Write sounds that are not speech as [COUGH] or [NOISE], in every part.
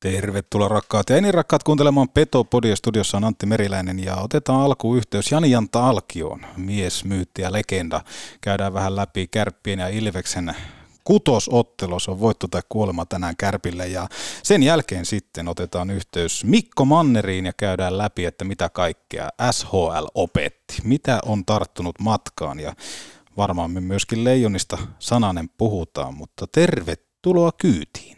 Tervetuloa rakkaat ja enin rakkaat kuuntelemaan Petopodia. Studiossa on Antti Meriläinen ja otetaan alkuun yhteys Jani Janta Alkioon, mies, myytti ja legenda. Käydään vähän läpi Kärppien ja Ilveksen kutosottelos on voitto tai kuolema tänään Kärpille ja sen jälkeen sitten otetaan yhteys Mikko Manneriin ja käydään läpi, että mitä kaikkea SHL opetti, mitä on tarttunut matkaan ja varmaan me myöskin Leijonista sananen puhutaan, mutta tervetuloa kyytiin.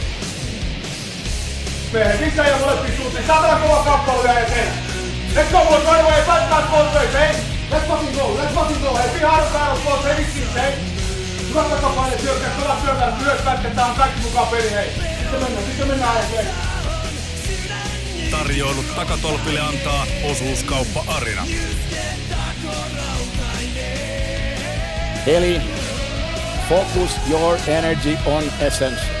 Mehän sisään ja molempiin suuntiin. Saatana kova kappale vielä eteen. Let's go boys, right away. Back both ways, hey. Let's fucking go, let's fucking go. Hey, be hard on battle, boys, hey, vitsi, hey. Hyvät takapaine, syökkää, kovat syökkää, myös pätkettä on kaikki mukaan peli, hei. Sitten mennään, sitten mennään, hei. Tarjoilut takatolpille antaa osuuskauppa Arina. Eli focus your energy on essence.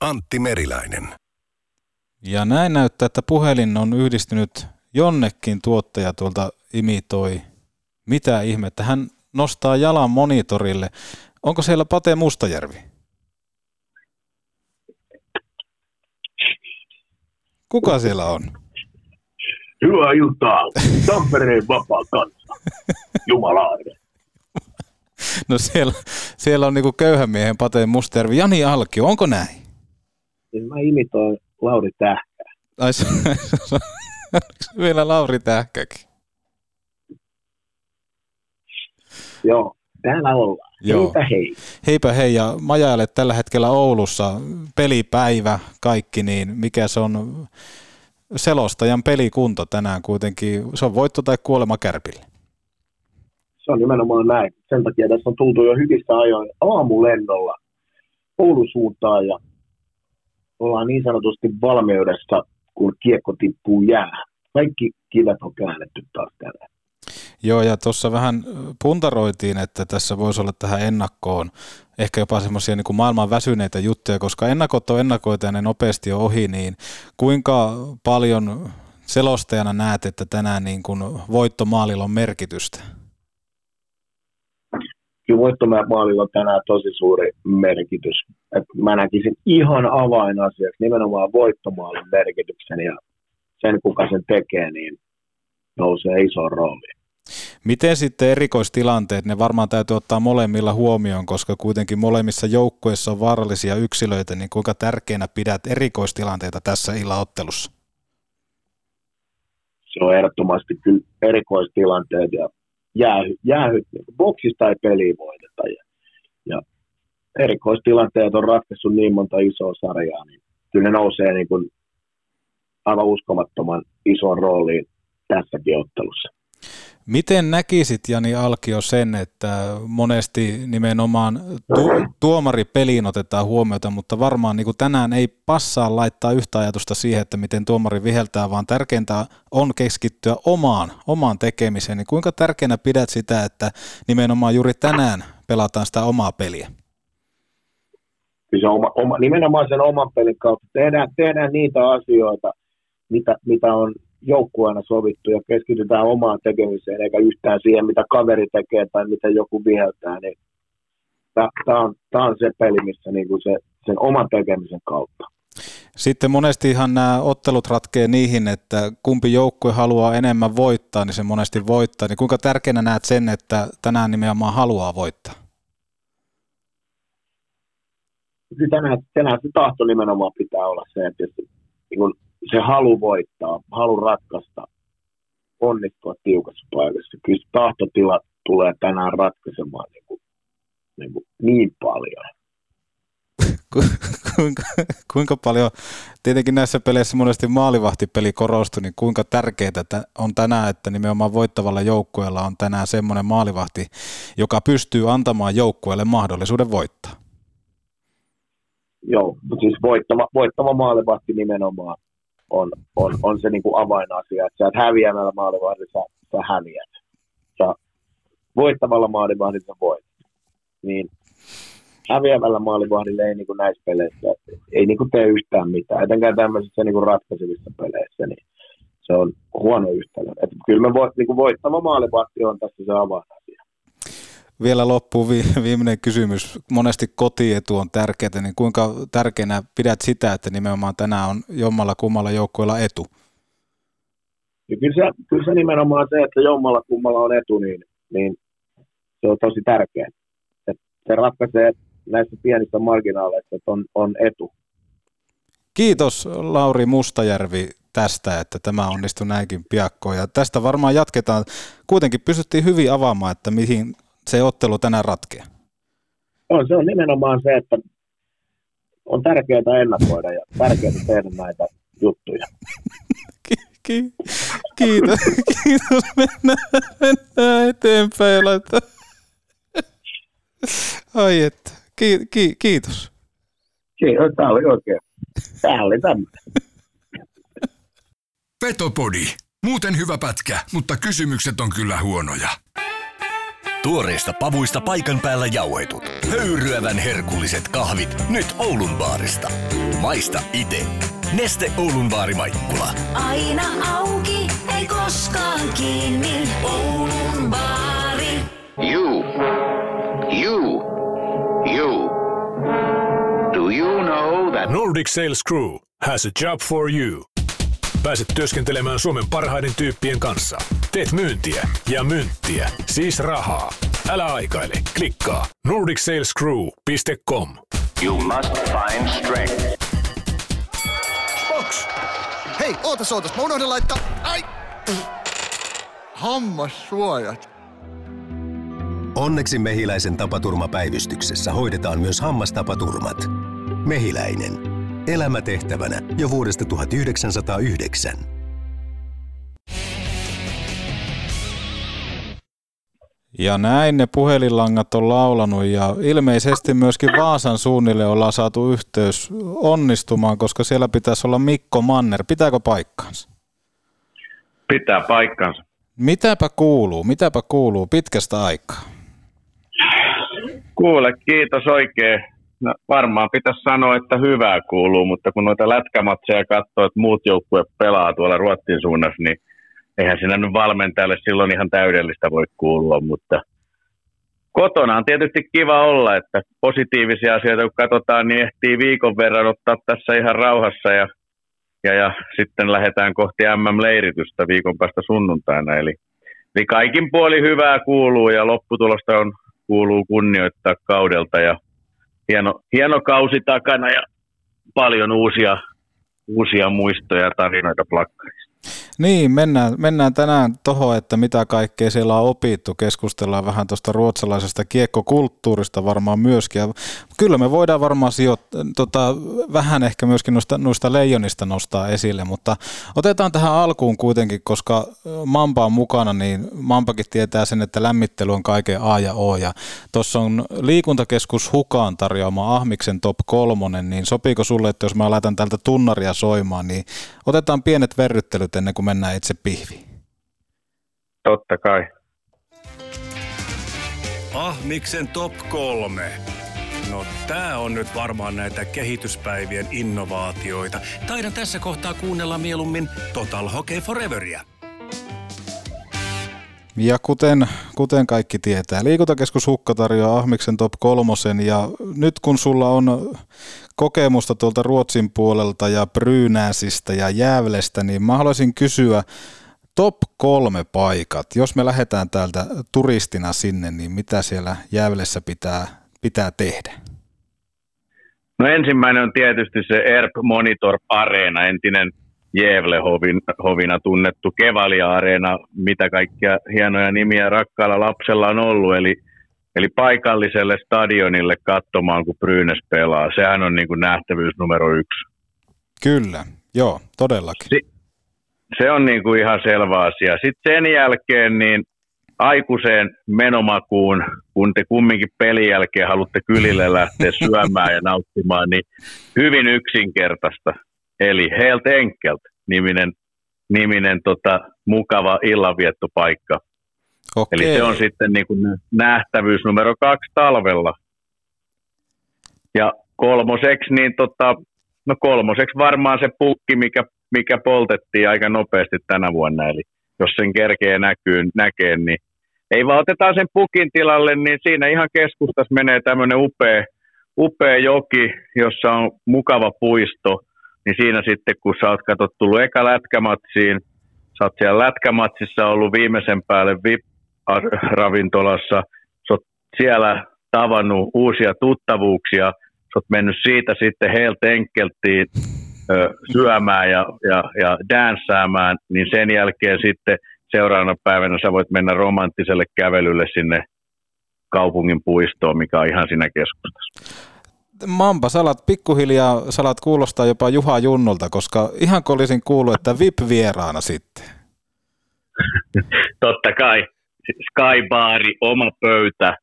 Antti Meriläinen. Ja näin näyttää, että puhelin on yhdistynyt jonnekin tuottaja tuolta imitoi. Mitä ihmettä? Hän nostaa jalan monitorille. Onko siellä Pate Mustajärvi? Kuka siellä on? Hyvää iltaa, Tampereen vapaa kansa. Jumalainen. No siellä, siellä on niinku köyhän miehen Pate Mustajärvi. Jani Alkio, onko näin? Siis mä imitoin Lauri Tähkää. Ai se, vielä Lauri Tähkäkin. Joo, täällä ollaan. Joo. Heipä hei. Heipä hei ja Majaille tällä hetkellä Oulussa pelipäivä kaikki, niin mikä se on selostajan pelikunto tänään kuitenkin? Se on voitto tai kuolema kärpille. Se on nimenomaan näin. Sen takia tässä on tultu jo hyvissä ajoin aamulennolla Oulun suuntaan ja ollaan niin sanotusti valmiudessa, kun kiekko tippuu jää. Kaikki kivet on käännetty taas. Joo, ja tuossa vähän puntaroitiin, että tässä voisi olla tähän ennakkoon ehkä jopa semmoisia niin maailman väsyneitä juttuja, koska ennakot on ennakoita ja ne nopeasti on ohi, niin kuinka paljon selostajana näet, että tänään niin kuin voittomaalilla on merkitystä? Kyllä voittomaalilla on tänään tosi suuri merkitys. Et mä näkisin ihan avainasiaksi nimenomaan voittomaalin merkityksen ja sen, kuka sen tekee, niin nousee isoon rooliin. Miten sitten erikoistilanteet, ne varmaan täytyy ottaa molemmilla huomioon, koska kuitenkin molemmissa joukkueissa on vaarallisia yksilöitä, niin kuinka tärkeänä pidät erikoistilanteita tässä illanottelussa? Se on ehdottomasti kyllä erikoistilanteet ja jäähy, jäähy boksista ei peliä voiteta. Ja, ja erikoistilanteet on ratkaissut niin monta isoa sarjaa, niin kyllä ne nousee niin kuin aivan uskomattoman isoon rooliin tässäkin ottelussa. Miten näkisit, Jani Alkio, sen, että monesti nimenomaan tu- tuomaripeliin otetaan huomiota, mutta varmaan niin kuin tänään ei passaa laittaa yhtä ajatusta siihen, että miten tuomari viheltää, vaan tärkeintä on keskittyä omaan, omaan tekemiseen. Niin kuinka tärkeänä pidät sitä, että nimenomaan juuri tänään pelataan sitä omaa peliä? Se oma, oma, nimenomaan sen oman pelin kautta tehdään, tehdään niitä asioita, mitä, mitä on joukkueena sovittu ja keskitytään omaan tekemiseen eikä yhtään siihen, mitä kaveri tekee tai mitä joku viheltää, niin tämä on, on se peli, missä niinku se, sen oman tekemisen kautta. Sitten monestihan nämä ottelut ratkee niihin, että kumpi joukkue haluaa enemmän voittaa, niin se monesti voittaa. Niin kuinka tärkeänä näet sen, että tänään nimenomaan haluaa voittaa? Tänään, tänään se tahto nimenomaan pitää olla se, että niin kun se halu voittaa, halu ratkaista, onnistua tiukassa paikassa. Kyllä tahtotila tulee tänään ratkaisemaan niin, kuin, niin, kuin niin paljon. kuinka, kuinka paljon, tietenkin näissä peleissä monesti maalivahtipeli korostui, niin kuinka tärkeää on tänään, että nimenomaan voittavalla joukkueella on tänään semmoinen maalivahti, joka pystyy antamaan joukkueelle mahdollisuuden voittaa? Joo, siis voittava, voittava maalivahti nimenomaan on, on, on se niin kuin avainasia, että sä et häviämällä maalivahdilla, sä, häviät. Sä voittavalla maalivahdilla voit. Niin häviävällä maalivahdilla ei niin kuin näissä peleissä, ei niin kuin tee yhtään mitään, etenkään tämmöisissä niin kuin ratkaisevissa peleissä, niin se on huono yhtälö. Et kyllä me voit, niin kuin voittava maalivahti on tässä se avainasia. Vielä loppuun viimeinen kysymys. Monesti kotietu on tärkeää, niin kuinka tärkeänä pidät sitä, että nimenomaan tänään on jommalla kummalla joukkueella etu? Ja kyllä, se, kyllä se nimenomaan se, että jommalla kummalla on etu, niin, niin se on tosi tärkeää. Et se ratkaisee näissä pienissä marginaaleissa, että on, on etu. Kiitos Lauri Mustajärvi tästä, että tämä onnistui näinkin piakkoon. Ja tästä varmaan jatketaan. Kuitenkin pystyttiin hyvin avaamaan, että mihin se ottelu tänään ratkeaa. On, se on nimenomaan se, että on tärkeää ennakoida ja tärkeää tehdä näitä juttuja. Ki- ki- kiitos, kiitos. Mennään, mennään eteenpäin. Laita. Ai että. Ki- ki- kiitos. Kiitos, tämä oli oikein. Tämä oli tämmöinen. Petopodi. Muuten hyvä pätkä, mutta kysymykset on kyllä huonoja. Tuoreista pavuista paikan päällä jauhetut. Höyryävän herkulliset kahvit nyt Oulun baarista. Maista ite. Neste Oulun baari Maikkula. Aina auki, ei koskaan kiinni. Oulun baari. You. You. You. Do you know that Nordic Sales Crew has a job for you. Pääset työskentelemään Suomen parhaiden tyyppien kanssa. Teet myyntiä ja myyntiä, siis rahaa. Älä aikaile, klikkaa nordicsalescrew.com. you must find strength? Box! Hei, ootas ootas, mä unohdin laittaa... Ai! Hammassuojat. Onneksi Mehiläisen tapaturmapäivystyksessä hoidetaan myös hammastapaturmat. Mehiläinen. Elämätehtävänä jo vuodesta 1909. Ja näin ne puhelinlangat on laulanut ja ilmeisesti myöskin Vaasan suunnille ollaan saatu yhteys onnistumaan, koska siellä pitäisi olla Mikko Manner. Pitääkö paikkaansa? Pitää paikkansa. Mitäpä kuuluu? Mitäpä kuuluu pitkästä aikaa? Kuule, kiitos oikein. No, varmaan pitäisi sanoa, että hyvää kuuluu, mutta kun noita lätkämatseja katsoo, että muut joukkueet pelaa tuolla Ruotsin suunnassa, niin eihän siinä nyt valmentajalle silloin ihan täydellistä voi kuulua, mutta kotona on tietysti kiva olla, että positiivisia asioita kun katsotaan, niin ehtii viikon verran ottaa tässä ihan rauhassa ja, ja, ja sitten lähdetään kohti MM-leiritystä viikon päästä sunnuntaina. Eli, eli kaikin puoli hyvää kuuluu ja lopputulosta on, kuuluu kunnioittaa kaudelta ja hieno, hieno kausi takana ja paljon uusia, uusia muistoja ja tarinoita plakkarista. Niin, mennään, mennään tänään tuohon, että mitä kaikkea siellä on opittu. Keskustellaan vähän tuosta ruotsalaisesta kiekkokulttuurista varmaan myöskin. Ja kyllä me voidaan varmaan sijoittaa, tota, vähän ehkä myöskin noista, noista leijonista nostaa esille, mutta otetaan tähän alkuun kuitenkin, koska Mampa on mukana, niin Mampakin tietää sen, että lämmittely on kaiken A ja O. Ja tuossa on liikuntakeskus Hukaan tarjoama Ahmiksen top kolmonen, niin sopiiko sulle, että jos mä laitan täältä tunnaria soimaan, niin otetaan pienet verryttelyt ennen kuin mennään itse pihviin. Totta kai. Ahmiksen top kolme. No tää on nyt varmaan näitä kehityspäivien innovaatioita. Taidan tässä kohtaa kuunnella mieluummin Total Hockey Foreveria. Ja kuten, kuten kaikki tietää, liikuntakeskus Hukka tarjoaa Ahmiksen top kolmosen ja nyt kun sulla on kokemusta tuolta Ruotsin puolelta ja Brynäsistä ja Jäävlestä, niin mä haluaisin kysyä top kolme paikat. Jos me lähdetään täältä turistina sinne, niin mitä siellä Jäävlessä pitää, pitää tehdä? No ensimmäinen on tietysti se ERP Monitor Arena, entinen Jevle-hovina tunnettu Kevalia-areena, mitä kaikkia hienoja nimiä rakkaalla lapsella on ollut, eli, eli paikalliselle stadionille katsomaan, kun Brynäs pelaa. Sehän on niin kuin nähtävyys numero yksi. Kyllä, joo, todellakin. Si- se on niin kuin ihan selvä asia. Sitten sen jälkeen niin aikuiseen menomakuun, kun te kumminkin pelin jälkeen haluatte kylille lähteä syömään ja nauttimaan, niin hyvin yksinkertaista. Eli Helt Enkelt niminen, niminen tota, mukava illanviettopaikka. Okei. Eli se on sitten niin kuin nähtävyys numero kaksi talvella. Ja kolmoseksi, niin tota, no kolmoseksi varmaan se pukki, mikä, mikä poltettiin aika nopeasti tänä vuonna. Eli jos sen kerkee näkyy, näkee, niin ei vaan otetaan sen pukin tilalle, niin siinä ihan keskustassa menee tämmöinen upea, upea joki, jossa on mukava puisto, niin siinä sitten kun sä oot katsot tullut eka lätkämatsiin, sä oot siellä lätkämatsissa ollut viimeisen päälle VIP-ravintolassa, sä oot siellä tavannut uusia tuttavuuksia, sä oot mennyt siitä sitten Helt Enkeltiin syömään ja, ja, ja danssaamaan, niin sen jälkeen sitten seuraavana päivänä sä voit mennä romanttiselle kävelylle sinne kaupungin puistoon, mikä on ihan siinä keskustassa. Mampa, salat pikkuhiljaa, salat kuulostaa jopa Juha Junnolta, koska ihan kun olisin kuullut, että VIP-vieraana sitten. [LAUGHS] Totta kai. Skybaari, oma pöytä,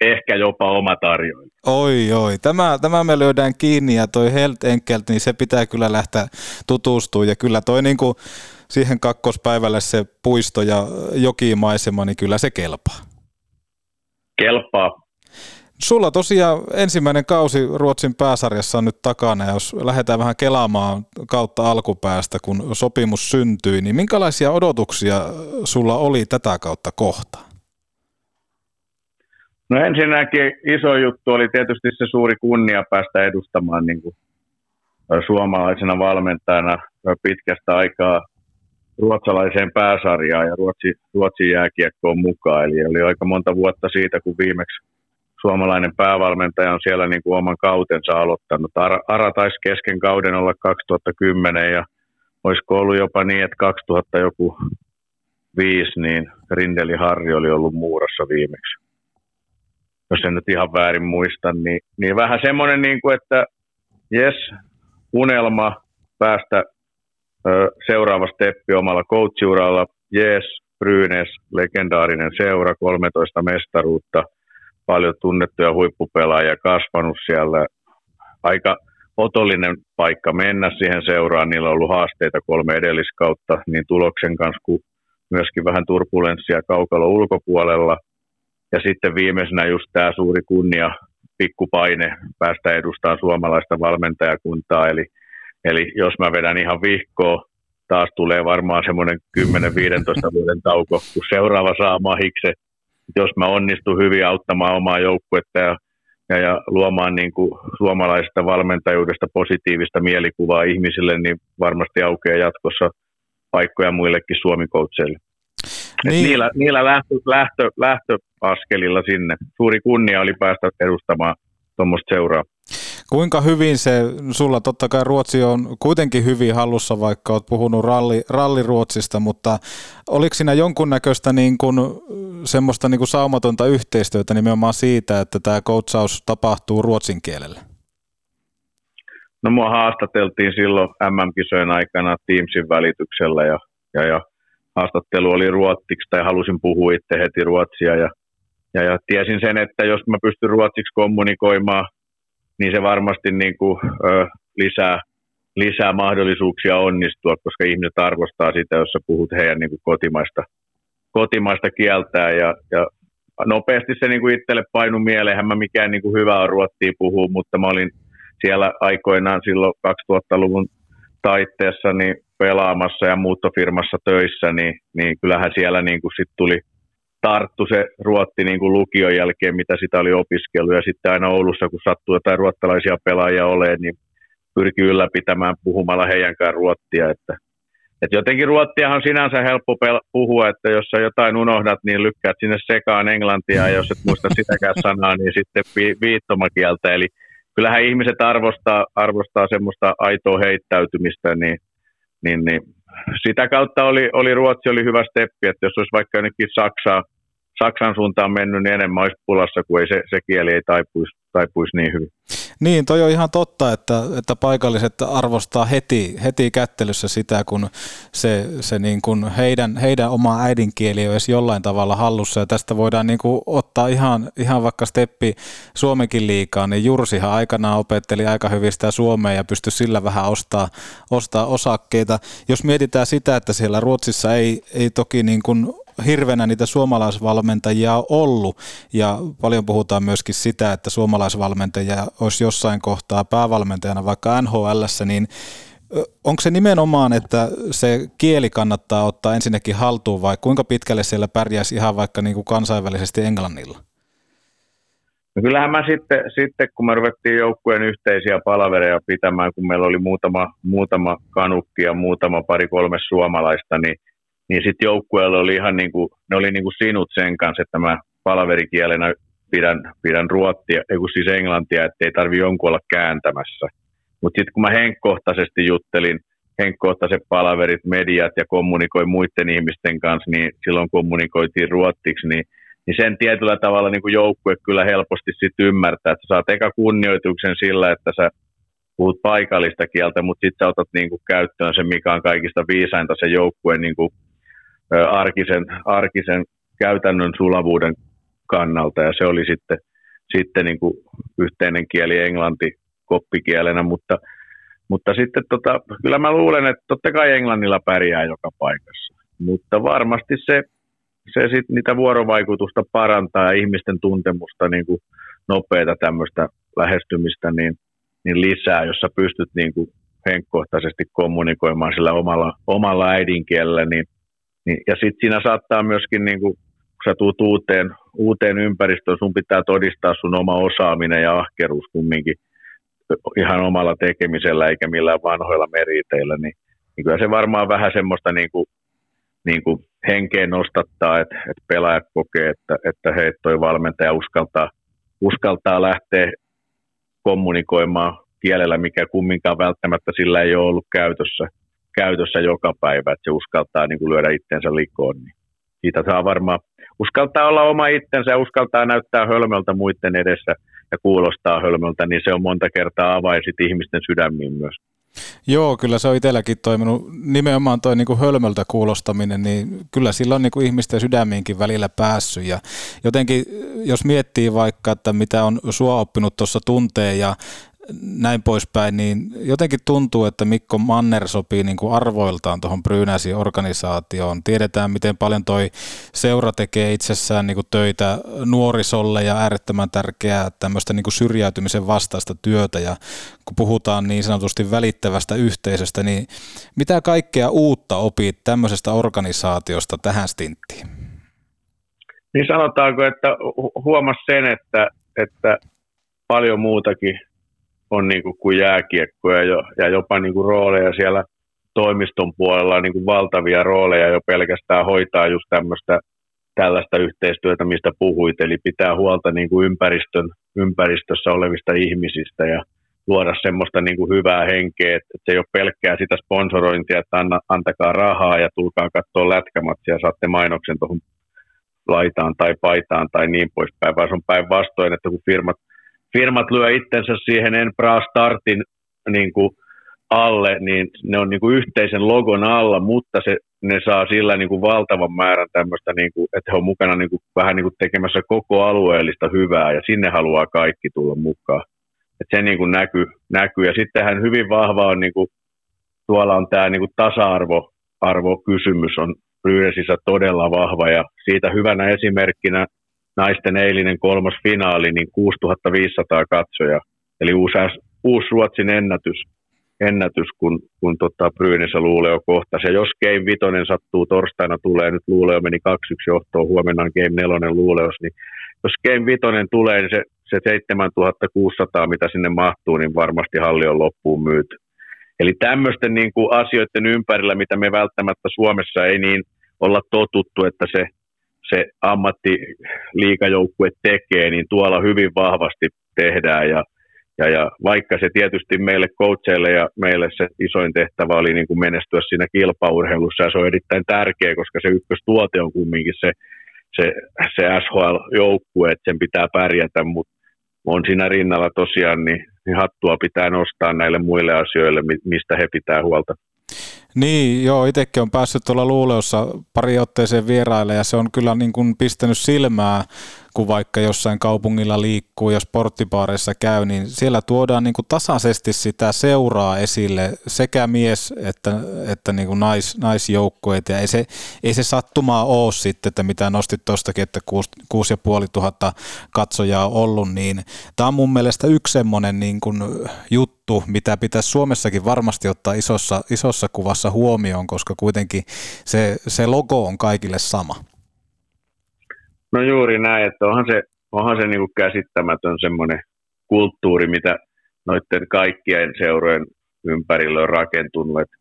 ehkä jopa oma tarjoin. Oi, oi. Tämä, tämä me löydään kiinni ja toi Helt Enkelt, niin se pitää kyllä lähteä tutustumaan. Ja kyllä toi niin kuin siihen kakkospäivälle se puisto ja jokimaisema, niin kyllä se kelpaa. Kelpaa. Sulla tosiaan ensimmäinen kausi Ruotsin pääsarjassa on nyt takana, ja jos lähdetään vähän kelaamaan kautta alkupäästä, kun sopimus syntyi, niin minkälaisia odotuksia sulla oli tätä kautta kohtaan? No ensinnäkin iso juttu oli tietysti se suuri kunnia päästä edustamaan niin kuin suomalaisena valmentajana pitkästä aikaa ruotsalaiseen pääsarjaan ja Ruotsi, Ruotsin jääkiekkoon mukaan. Eli oli aika monta vuotta siitä, kun viimeksi suomalainen päävalmentaja on siellä niin kuin oman kautensa aloittanut. Ara, taisi kesken kauden olla 2010 ja olisiko ollut jopa niin, että 2000 joku viisi, niin Rindeli Harri oli ollut muurassa viimeksi. Jos en nyt ihan väärin muista, niin, niin vähän semmoinen, niin kuin, että jes, unelma päästä ö, seuraava steppi omalla coachiuralla, jes, Brynäs, legendaarinen seura, 13 mestaruutta – paljon tunnettuja huippupelaajia kasvanut siellä. Aika otollinen paikka mennä siihen seuraan. Niillä on ollut haasteita kolme edelliskautta niin tuloksen kanssa kuin myöskin vähän turbulenssia kaukalo ulkopuolella. Ja sitten viimeisenä just tämä suuri kunnia, pikkupaine päästä edustamaan suomalaista valmentajakuntaa. Eli, eli jos mä vedän ihan vihkoa, taas tulee varmaan semmoinen 10-15 vuoden tauko, kun seuraava saa mahikse jos mä onnistun hyvin auttamaan omaa joukkuetta ja, ja, ja luomaan niin kuin suomalaisesta valmentajuudesta positiivista mielikuvaa ihmisille, niin varmasti aukeaa jatkossa paikkoja muillekin suomikoutseille. Niin. Niillä, niillä lähtö, lähtö, lähtöaskelilla sinne. Suuri kunnia oli päästä edustamaan tuommoista seuraa. Kuinka hyvin se, sulla totta kai Ruotsi on kuitenkin hyvin hallussa, vaikka olet puhunut ralli, ralliruotsista, mutta oliko siinä jonkunnäköistä niin kuin, semmoista niin kuin saumatonta yhteistyötä nimenomaan siitä, että tämä coachaus tapahtuu ruotsin kielellä? No mua haastateltiin silloin MM-kisojen aikana Teamsin välityksellä ja, ja, ja haastattelu oli ruotsiksi tai halusin puhua itse heti ruotsia ja, ja, ja tiesin sen, että jos mä pystyn ruotsiksi kommunikoimaan niin se varmasti niin kuin, ö, lisää, lisää mahdollisuuksia onnistua, koska ihmiset arvostaa sitä, jos sä puhut heidän niin kuin kotimaista, kotimaista kieltää ja, ja nopeasti se niin kuin itselle painu mieleen, mä mikään niin kuin hyvä on ruottia puhua, mutta mä olin siellä aikoinaan silloin 2000-luvun taitteessa niin pelaamassa ja muuttofirmassa töissä, niin, niin kyllähän siellä niin kuin sit tuli – tarttu se ruotti niin kuin lukion jälkeen, mitä sitä oli opiskellut. Ja sitten aina Oulussa, kun sattuu jotain ruottalaisia pelaajia olemaan, niin pyrki ylläpitämään puhumalla heidänkään ruottia. Että, että jotenkin ruottiahan on sinänsä helppo puhua, että jos sä jotain unohdat, niin lykkäät sinne sekaan englantia, ja jos et muista sitäkään sanaa, niin sitten vi- viittomakieltä. Eli kyllähän ihmiset arvostaa, arvostaa semmoista aitoa heittäytymistä, niin, niin, niin sitä kautta oli, oli Ruotsi oli hyvä steppi, että jos olisi vaikka jonnekin Saksaa, Saksan suuntaan mennyt, niin enemmän olisi pulassa, kun ei se, se kieli ei taipuisi, taipuisi niin hyvin. Niin, toi on ihan totta, että, että paikalliset arvostaa heti, heti kättelyssä sitä, kun se, se niin kuin heidän, heidän oma äidinkieli on edes jollain tavalla hallussa. Ja tästä voidaan niin kuin ottaa ihan, ihan vaikka steppi Suomenkin liikaa, niin Jursihan aikanaan opetteli aika hyvin sitä suomea ja pystyi sillä vähän ostaa, ostaa osakkeita. Jos mietitään sitä, että siellä Ruotsissa ei, ei toki niin kuin hirveänä niitä suomalaisvalmentajia on ollut ja paljon puhutaan myöskin sitä, että suomalaisvalmentajia olisi jossain kohtaa päävalmentajana vaikka nhl niin Onko se nimenomaan, että se kieli kannattaa ottaa ensinnäkin haltuun vai kuinka pitkälle siellä pärjäisi ihan vaikka niin kuin kansainvälisesti englannilla? No kyllähän mä sitten, sitten, kun me ruvettiin joukkueen yhteisiä palavereja pitämään, kun meillä oli muutama, muutama kanukki ja muutama pari kolme suomalaista, niin niin sitten joukkueella oli ihan niin kuin, ne oli niin kuin sinut sen kanssa, että mä palaverikielenä pidän, pidän ruottia, ei kun siis englantia, ettei tarvi jonkun olla kääntämässä. Mutta sitten kun mä henkkohtaisesti juttelin, henkkohtaiset palaverit, mediat ja kommunikoin muiden ihmisten kanssa, niin silloin kommunikoitiin ruottiksi, niin, niin sen tietyllä tavalla niin kuin joukkue kyllä helposti sitten ymmärtää, että sä saat eka kunnioituksen sillä, että sä puhut paikallista kieltä, mutta sitten sä otat niin kuin käyttöön se, mikä on kaikista viisainta se joukkueen niin kuin arkisen, arkisen käytännön sulavuuden kannalta. Ja se oli sitten, sitten niin kuin yhteinen kieli englanti koppikielenä, mutta, mutta sitten tota, kyllä mä luulen, että totta kai englannilla pärjää joka paikassa, mutta varmasti se, se sit niitä vuorovaikutusta parantaa ja ihmisten tuntemusta niin kuin nopeita tämmöistä lähestymistä niin, niin lisää, jossa pystyt niin kuin henkkohtaisesti kommunikoimaan sillä omalla, omalla äidinkielellä, niin niin, ja sitten siinä saattaa myöskin, niin kun, sä tuut uuteen, uuteen ympäristöön, sun pitää todistaa sun oma osaaminen ja ahkeruus kumminkin ihan omalla tekemisellä eikä millään vanhoilla meriteillä, niin, niin kyllä se varmaan vähän semmoista niin kuin, niin kuin henkeä nostattaa, että, että pelaajat kokee, että, että he toi valmentaja uskaltaa, uskaltaa lähteä kommunikoimaan kielellä, mikä kumminkaan välttämättä sillä ei ole ollut käytössä – käytössä joka päivä, että se uskaltaa niin kuin lyödä itsensä likoon. Niin siitä saa varmaan, uskaltaa olla oma itsensä ja uskaltaa näyttää hölmöltä muiden edessä ja kuulostaa hölmöltä, niin se on monta kertaa avaisit ihmisten sydämiin myös. Joo, kyllä se on itselläkin toiminut. Nimenomaan toi niin kuin hölmöltä kuulostaminen, niin kyllä sillä on niin kuin ihmisten sydämiinkin välillä päässyt. Ja jotenkin, jos miettii vaikka, että mitä on sua oppinut tuossa tunteen ja näin poispäin, niin jotenkin tuntuu, että Mikko Manner sopii niin kuin arvoiltaan tuohon Brynäsin organisaatioon. Tiedetään, miten paljon toi seura tekee itsessään niin kuin töitä nuorisolle ja äärettömän tärkeää tämmöistä niin kuin syrjäytymisen vastaista työtä. Ja kun puhutaan niin sanotusti välittävästä yhteisöstä, niin mitä kaikkea uutta opit tämmöisestä organisaatiosta tähän stinttiin? Niin sanotaanko, että huomas sen, että, että paljon muutakin on niin kuin, kuin jääkiekko ja, jo, ja jopa niin kuin rooleja siellä toimiston puolella, niin kuin valtavia rooleja jo pelkästään hoitaa just tämmöistä tällaista yhteistyötä, mistä puhuit, eli pitää huolta niin kuin ympäristön, ympäristössä olevista ihmisistä ja luoda semmoista niin kuin hyvää henkeä, että se ei ole pelkkää sitä sponsorointia, että anna, antakaa rahaa ja tulkaa katsoa lätkämatsia saatte mainoksen tuohon laitaan tai paitaan tai niin poispäin, vaan se on päinvastoin, että kun firmat firmat lyö itsensä siihen Enpra Startin niin kuin alle, niin ne on niin kuin yhteisen logon alla, mutta se, ne saa sillä niin kuin valtavan määrän tämmöistä, niin kuin, että he on mukana niin kuin, vähän niin kuin tekemässä koko alueellista hyvää ja sinne haluaa kaikki tulla mukaan. että se niin kuin näkyy, näkyy. Ja sittenhän hyvin vahva on, niin kuin, tuolla on tämä niin kuin tasa-arvo arvo kysymys on Brynesissä todella vahva ja siitä hyvänä esimerkkinä naisten eilinen kolmas finaali, niin 6500 katsoja, eli uusi, uusi Ruotsin ennätys, ennätys kun, kun tota Brynessä Luuleo kohtasi. Ja jos Game Vitonen sattuu torstaina tulee, nyt Luuleo meni 2-1 johtoon, huomenna on Game 4 Luuleos, niin jos Game Vitonen tulee, niin se, se 7600, mitä sinne mahtuu, niin varmasti halli on loppuun myyty. Eli tämmöisten niin kuin asioiden ympärillä, mitä me välttämättä Suomessa ei niin olla totuttu, että se se ammattiliikajoukkue tekee, niin tuolla hyvin vahvasti tehdään ja, Ja, ja vaikka se tietysti meille coacheille ja meille se isoin tehtävä oli niin kuin menestyä siinä kilpaurheilussa ja se on erittäin tärkeä, koska se ykköstuote on kumminkin se, se, se SHL-joukkue, että sen pitää pärjätä, mutta on siinä rinnalla tosiaan, niin, niin hattua pitää nostaa näille muille asioille, mistä he pitää huolta. Niin, joo, itsekin on päässyt tuolla Luuleossa pari otteeseen vieraille ja se on kyllä niin kuin pistänyt silmää kun vaikka jossain kaupungilla liikkuu ja sporttibaareissa käy, niin siellä tuodaan niin kuin tasaisesti sitä seuraa esille sekä mies että, että niin kuin nais, naisjoukkueet. Ja ei se, ei se sattumaa ole sitten, että mitä nostit tuostakin, että 6500 katsojaa on ollut, niin tämä on mun mielestä yksi semmoinen niin kuin juttu, mitä pitäisi Suomessakin varmasti ottaa isossa, isossa kuvassa huomioon, koska kuitenkin se, se logo on kaikille sama. No juuri näin, että onhan se, onhan se niin kuin käsittämätön semmoinen kulttuuri, mitä noiden kaikkien seurojen ympärillä on rakentunut. Että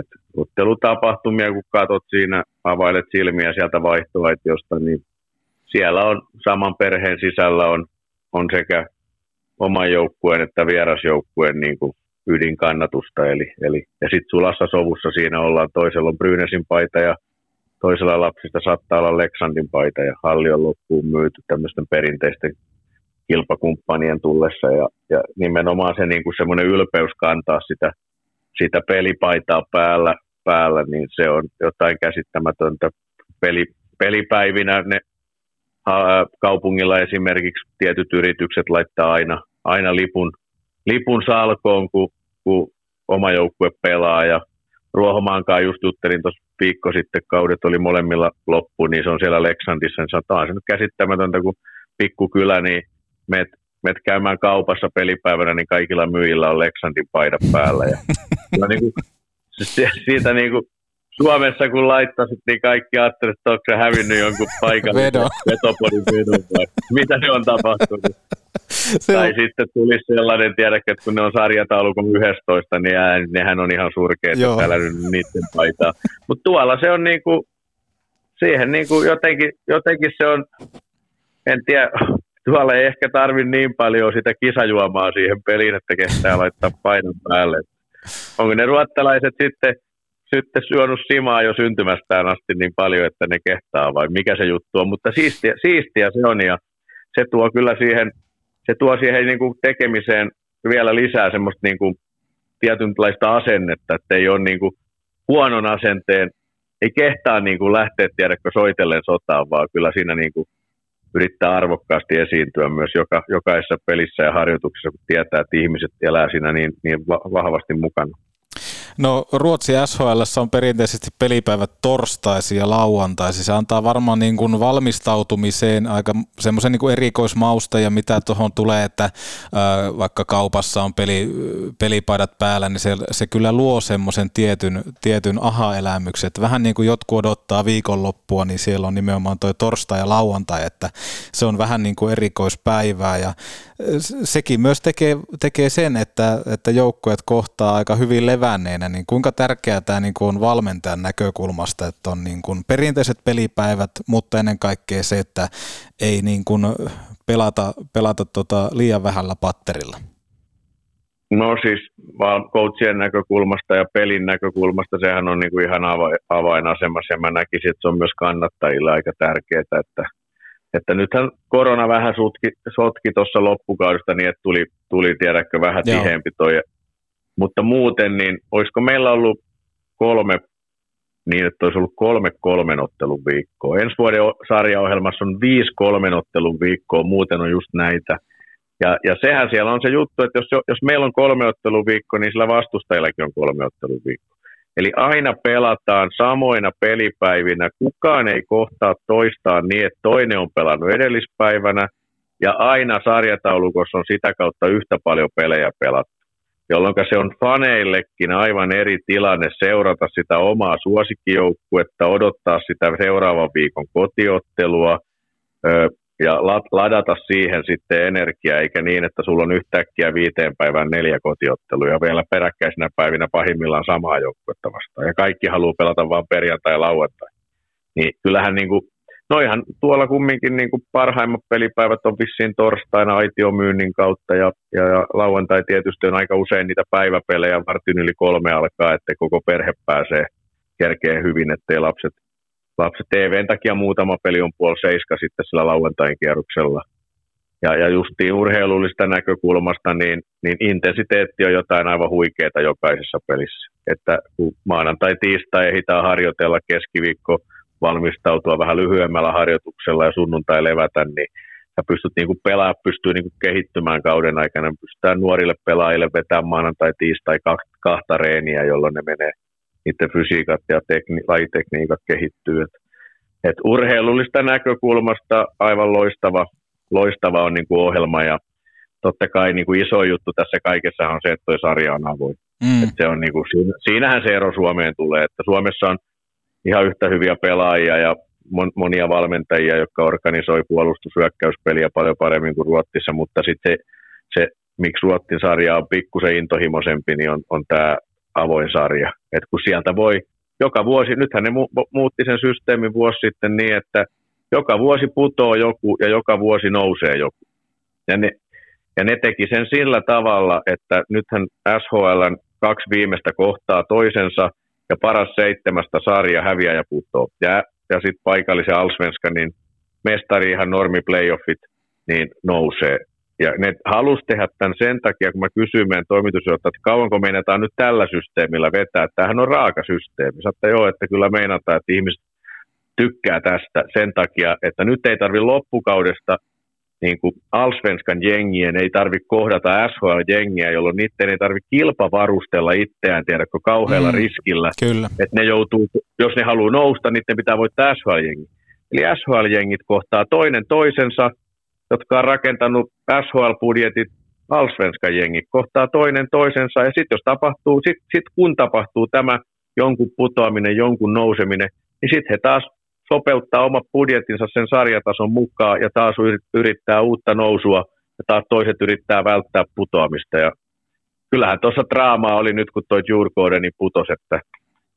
et ottelutapahtumia, kun katsot siinä, availet silmiä sieltä vaihtoaitiosta, niin siellä on saman perheen sisällä on, on sekä oman joukkueen että vierasjoukkueen niin kuin ydinkannatusta. Eli, eli, ja sitten sulassa sovussa siinä ollaan, toisella on Brynäsin paita ja toisella lapsista saattaa olla Leksandin paita ja halli on loppuun myyty tämmöisten perinteisten kilpakumppanien tullessa ja, ja nimenomaan se niin kuin semmoinen ylpeys kantaa sitä, sitä pelipaitaa päällä, päällä, niin se on jotain käsittämätöntä. Peli, pelipäivinä ne kaupungilla esimerkiksi tietyt yritykset laittaa aina, aina lipun, lipun salkoon, kun, kun oma joukkue pelaa ja Ruohomaankaan just juttelin tuossa viikko sitten, kaudet oli molemmilla loppu, niin se on siellä Leksandissa, niin sanotaan se nyt käsittämätöntä, kun pikkukylä, niin met, met käymään kaupassa pelipäivänä, niin kaikilla myyjillä on Leksandin paidat päällä. Ja, ja niin kuin, siitä niin kuin, Suomessa kun laittasit, niin kaikki ajattelivat, että onko se hävinnyt jonkun paikan vetopodin vedon vai mitä se on tapahtunut. [LAUGHS] Se tai on... sitten tulisi sellainen, tiedäkö, että kun ne on sarjataulukon 11, niin ää, nehän on ihan surkeita, että täällä nyt niiden paitaa. Mutta tuolla se on niinku, siihen niinku jotenkin, jotenkin se on, en tiedä, [LAUGHS] tuolla ei ehkä tarvi niin paljon sitä kisajuomaa siihen peliin, että kestää laittaa painon päälle. Onko ne ruottalaiset sitten, sitten syönyt simaa jo syntymästään asti niin paljon, että ne kehtaa vai mikä se juttu on, mutta siistiä, siistiä se on ja se tuo kyllä siihen se tuo siihen niin kuin tekemiseen vielä lisää semmoista niin kuin tietynlaista asennetta, että ei ole niin kuin huonon asenteen, ei kehtaa niin kuin lähteä tiedäkö soitellen sotaan, vaan kyllä siinä niin kuin yrittää arvokkaasti esiintyä myös joka, jokaisessa pelissä ja harjoituksessa, kun tietää, että ihmiset elää siinä niin, niin vahvasti mukana. No Ruotsi SHL on perinteisesti pelipäivät torstaisin ja lauantaisin. Se antaa varmaan niin kuin valmistautumiseen aika semmoisen niin erikoismausta ja mitä tuohon tulee, että vaikka kaupassa on peli, pelipaidat päällä, niin se, se kyllä luo semmoisen tietyn, tietyn aha-elämyksen. Vähän niin kuin jotkut odottaa viikonloppua, niin siellä on nimenomaan tuo torstai ja lauantai, että se on vähän niin kuin erikoispäivää ja sekin myös tekee, tekee sen, että, että joukkueet kohtaa aika hyvin levänneenä, niin kuinka tärkeää tämä niin kuin on valmentajan näkökulmasta, että on niin kuin perinteiset pelipäivät, mutta ennen kaikkea se, että ei niin kuin pelata, pelata tota liian vähällä patterilla. No siis vaan coachien näkökulmasta ja pelin näkökulmasta sehän on niin kuin ihan avainasemassa ja mä näkisin, että se on myös kannattajille aika tärkeää, että että nythän korona vähän sotki, sotki tuossa loppukaudesta niin, että tuli, tuli tiedäkö vähän Joo. tiheempi toi. Mutta muuten, niin olisiko meillä ollut kolme, niin että olisi ollut kolme kolmen ottelun viikkoa. Ensi vuoden sarjaohjelmassa on viisi kolmen ottelun viikkoa, muuten on just näitä. Ja, ja sehän siellä on se juttu, että jos, jos meillä on kolme ottelun viikko, niin sillä vastustajillakin on kolme ottelun viikko. Eli aina pelataan samoina pelipäivinä, kukaan ei kohtaa toistaan niin, että toinen on pelannut edellispäivänä, ja aina sarjataulukossa on sitä kautta yhtä paljon pelejä pelattu, jolloin se on faneillekin aivan eri tilanne seurata sitä omaa suosikkijoukkuetta, odottaa sitä seuraavan viikon kotiottelua, ja ladata siihen sitten energiaa, eikä niin, että sulla on yhtäkkiä viiteen päivään neljä kotiottelua ja vielä peräkkäisinä päivinä pahimmillaan samaa joukkuetta vastaan. Ja kaikki haluaa pelata vain perjantai ja lauantai. Niin kyllähän niin kuin noihan tuolla kumminkin niin kuin parhaimmat pelipäivät on vissiin torstaina aitiomyynnin kautta ja, ja, ja lauantai tietysti on aika usein niitä päiväpelejä vartin yli kolme alkaa, että koko perhe pääsee kerkeen hyvin, ettei lapset, lapset TVn takia muutama peli on puoli seiska sitten sillä lauantain kierroksella. Ja, ja justiin urheilullista näkökulmasta, niin, niin intensiteetti on jotain aivan huikeaa jokaisessa pelissä. Että kun maanantai, tiistai ehditään harjoitella keskiviikko, valmistautua vähän lyhyemmällä harjoituksella ja sunnuntai levätä, niin sä pystyt niinku pelaa, pystyy niinku kehittymään kauden aikana. Pystytään nuorille pelaajille vetämään maanantai, tiistai kahta reeniä, jolloin ne menee, niiden fysiikat ja tekni, lajitekniikat kehittyy. Et, et urheilullista näkökulmasta aivan loistava, loistava on niinku ohjelma ja totta kai niinku iso juttu tässä kaikessa on se, että tuo sarja on avoin. Mm. Et se on niinku, siinähän se ero Suomeen tulee, että Suomessa on ihan yhtä hyviä pelaajia ja monia valmentajia, jotka organisoi puolustusyökkäyspeliä paljon paremmin kuin Ruotsissa, mutta sitten se, se, miksi Ruotsin sarja on pikkusen intohimoisempi, niin on, on tämä avoin sarja. Et kun sieltä voi joka vuosi, nythän ne mu- muutti sen systeemin vuosi sitten niin, että joka vuosi putoo joku ja joka vuosi nousee joku. Ja ne, ja ne teki sen sillä tavalla, että nythän SHLn kaksi viimeistä kohtaa toisensa – ja paras seitsemästä sarja häviää ja putoo. Ja, ja sitten paikallisen Alsvenskan, niin mestari ihan normi playoffit, niin nousee. Ja ne halusi tehdä tämän sen takia, kun mä kysyin meidän toimitusjohtajalta, että kauanko meinataan nyt tällä systeemillä vetää. Tämähän on raaka systeemi. Sanoin, joo, että kyllä meinataan, että ihmiset tykkää tästä sen takia, että nyt ei tarvi loppukaudesta niin kuin Alsvenskan jengien ei tarvitse kohdata SHL-jengiä, jolloin niiden ei tarvitse kilpavarustella itseään, tiedätkö, kauhealla mm, riskillä. Kyllä. Että ne joutuu, jos ne haluaa nousta, niiden pitää voittaa SHL-jengi. Eli SHL-jengit kohtaa toinen toisensa, jotka on rakentanut SHL-budjetit, Alsvenskan jengi kohtaa toinen toisensa, ja sitten jos tapahtuu, sit, sit kun tapahtuu tämä jonkun putoaminen, jonkun nouseminen, niin sitten he taas sopeuttaa oma budjettinsa sen sarjatason mukaan ja taas yrittää uutta nousua ja taas toiset yrittää välttää putoamista. Ja kyllähän tuossa draamaa oli nyt, kun toi Jurkoodeni putosi, että,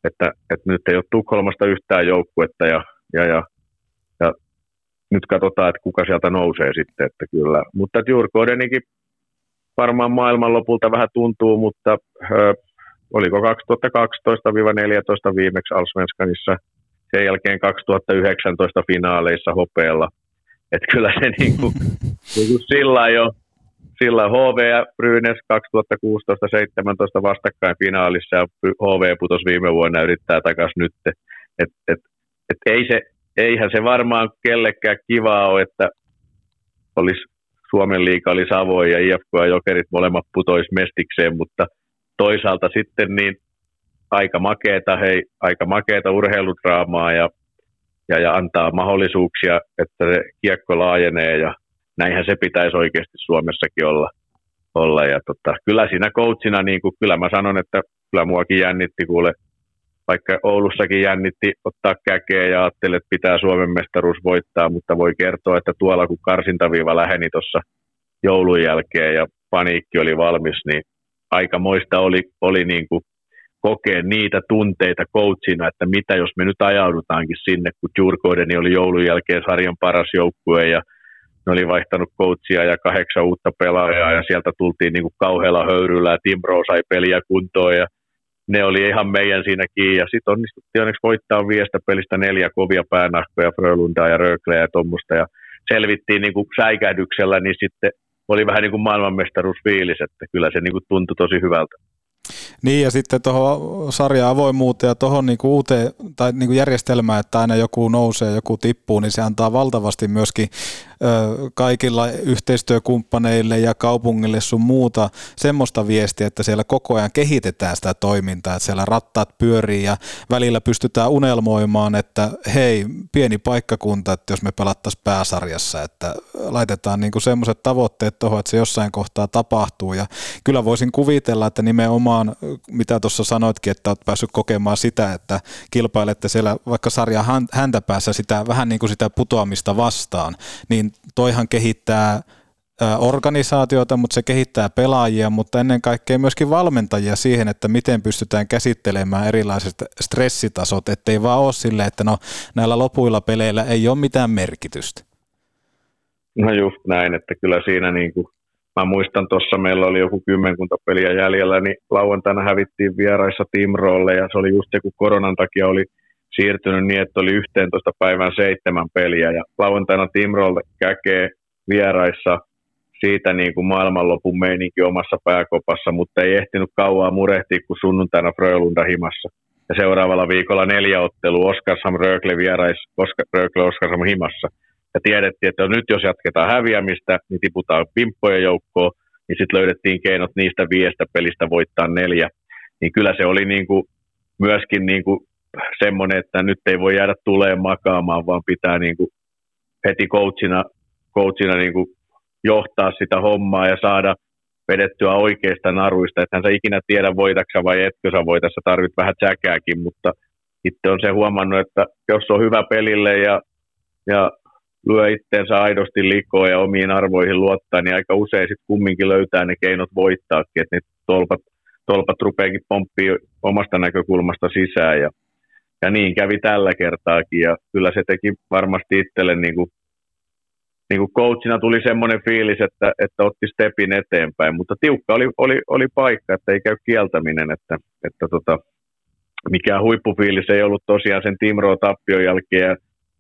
että, että, nyt ei ole Tukholmasta yhtään joukkuetta ja, ja, ja nyt katsotaan, että kuka sieltä nousee sitten, että kyllä. Mutta Jurkoodenikin varmaan maailman lopulta vähän tuntuu, mutta ö, oliko 2012-2014 viimeksi Alsvenskanissa – sen jälkeen 2019 finaaleissa hopeella. Että kyllä se [LAUGHS] niinku, niinku sillä jo, sillä HV ja Brynäs 2016-17 vastakkain finaalissa ja HV putosi viime vuonna yrittää takaisin nyt. Et, et, et ei se, eihän se varmaan kellekään kivaa ole, että olisi Suomen liiga oli Savoy ja IFK ja Jokerit molemmat putois mestikseen, mutta toisaalta sitten niin aika makeeta, hei, aika makeeta urheiludraamaa ja, ja, ja antaa mahdollisuuksia, että se kiekko laajenee ja näinhän se pitäisi oikeasti Suomessakin olla. olla. Ja tota, kyllä siinä coachina, niin kuin, kyllä mä sanon, että kyllä muakin jännitti kuule, vaikka Oulussakin jännitti ottaa käkeä ja ajattelin, että pitää Suomen mestaruus voittaa, mutta voi kertoa, että tuolla kun karsintaviiva läheni tuossa joulun jälkeen ja paniikki oli valmis, niin aikamoista oli, oli niin kuin kokea niitä tunteita coachina, että mitä jos me nyt ajaudutaankin sinne, kun Jurkoideni oli joulun jälkeen sarjan paras joukkue ja ne oli vaihtanut coachia ja kahdeksan uutta pelaajaa ja sieltä tultiin niin kuin kauhealla höyryllä ja Tim Bro sai peliä kuntoon ja ne oli ihan meidän siinä kiinni ja sitten onnistuttiin onneksi voittaa viestä pelistä neljä kovia päänahkoja, Frölundaa ja Rökleä ja tuommoista ja selvittiin niin kuin säikähdyksellä, niin sitten oli vähän niin kuin maailmanmestaruusfiilis, että kyllä se niin kuin tuntui tosi hyvältä. Niin ja sitten tuohon sarjan avoimuuteen ja tuohon niinku uuteen tai niinku järjestelmään, että aina joku nousee, joku tippuu, niin se antaa valtavasti myöskin kaikilla yhteistyökumppaneille ja kaupungille sun muuta semmoista viestiä, että siellä koko ajan kehitetään sitä toimintaa, että siellä rattaat pyörii ja välillä pystytään unelmoimaan, että hei, pieni paikkakunta, että jos me pelattaisiin pääsarjassa, että laitetaan niinku semmoiset tavoitteet tuohon, että se jossain kohtaa tapahtuu. Ja kyllä voisin kuvitella, että nimenomaan, mitä tuossa sanoitkin, että olet päässyt kokemaan sitä, että kilpailette siellä vaikka sarjan häntä päässä sitä, vähän niin kuin sitä putoamista vastaan, niin toihan kehittää ää, organisaatiota, mutta se kehittää pelaajia, mutta ennen kaikkea myöskin valmentajia siihen, että miten pystytään käsittelemään erilaiset stressitasot, ettei vaan ole silleen, että no näillä lopuilla peleillä ei ole mitään merkitystä. No just näin, että kyllä siinä niin kuin, mä muistan tuossa meillä oli joku kymmenkunta peliä jäljellä, niin lauantaina hävittiin vieraissa Timrolle ja se oli just se, kun koronan takia oli siirtynyt niin, että oli 11 päivän seitsemän peliä ja lauantaina Timrolle käkee vieraissa siitä niin kuin maailmanlopun meininki omassa pääkopassa, mutta ei ehtinyt kauaa murehtia kuin sunnuntaina Frölunda himassa. Ja seuraavalla viikolla neljä ottelu Oskarshamn Rögle vierais, Oskar, Rögle himassa. Ja tiedettiin, että nyt jos jatketaan häviämistä, niin tiputaan pimppojen joukkoon, niin sitten löydettiin keinot niistä viiestä pelistä voittaa neljä. Niin kyllä se oli niin kuin myöskin niin kuin semmoinen, että nyt ei voi jäädä tuleen makaamaan, vaan pitää niin kuin heti coachina, coachina niin kuin johtaa sitä hommaa ja saada vedettyä oikeista naruista. Että hän sä ikinä tiedä voitaksa vai etkö sä voitassa, tarvit vähän säkääkin, mutta itse on se huomannut, että jos on hyvä pelille ja, ja lyö itteensä aidosti likoa ja omiin arvoihin luottaa, niin aika usein sitten kumminkin löytää ne keinot voittaakin, että ne tolpat, tolpat rupeakin pomppii omasta näkökulmasta sisään ja, ja niin kävi tällä kertaakin. Ja kyllä se teki varmasti itselle niin kuin niin kuin coachina tuli semmoinen fiilis, että, että otti stepin eteenpäin, mutta tiukka oli, oli, oli paikka, että ei käy kieltäminen, että, että tota, mikään huippufiilis ei ollut tosiaan sen Timro tappion jälkeen. Ja,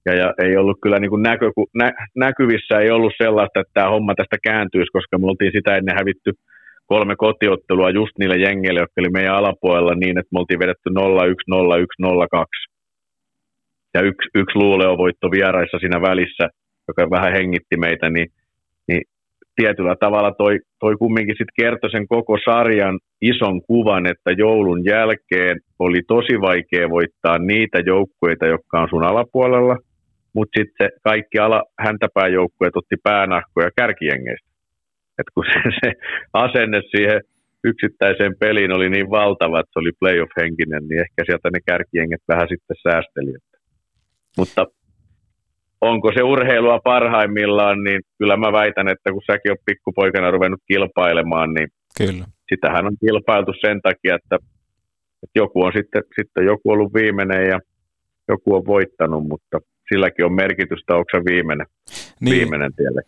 ja, ja ei ollut kyllä niin kuin näkö, nä, näkyvissä ei ollut sellaista, että tämä homma tästä kääntyisi, koska me oltiin sitä ennen hävitty kolme kotiottelua just niille jengeille, jotka oli meidän alapuolella niin, että me oltiin vedetty 0-1, 0-1, 0-2. Ja yksi, yksi luuleo voitto vieraissa siinä välissä – joka vähän hengitti meitä, niin, niin tietyllä tavalla toi, toi kumminkin sitten kertoi sen koko sarjan ison kuvan, että joulun jälkeen oli tosi vaikea voittaa niitä joukkueita, jotka on sun alapuolella, mutta sitten kaikki ala, häntäpääjoukkueet otti päänahkoja kärkijengeistä. Et kun se, se asenne siihen yksittäiseen peliin oli niin valtava, että se oli playoff-henkinen, niin ehkä sieltä ne kärkijenget vähän sitten säästeli. Mutta onko se urheilua parhaimmillaan, niin kyllä mä väitän, että kun säkin on pikkupoikana ruvennut kilpailemaan, niin kyllä. sitähän on kilpailtu sen takia, että, että joku on sitten, sitten joku ollut viimeinen ja joku on voittanut, mutta silläkin on merkitystä, onko se viimeinen, niin. viimeinen tielle.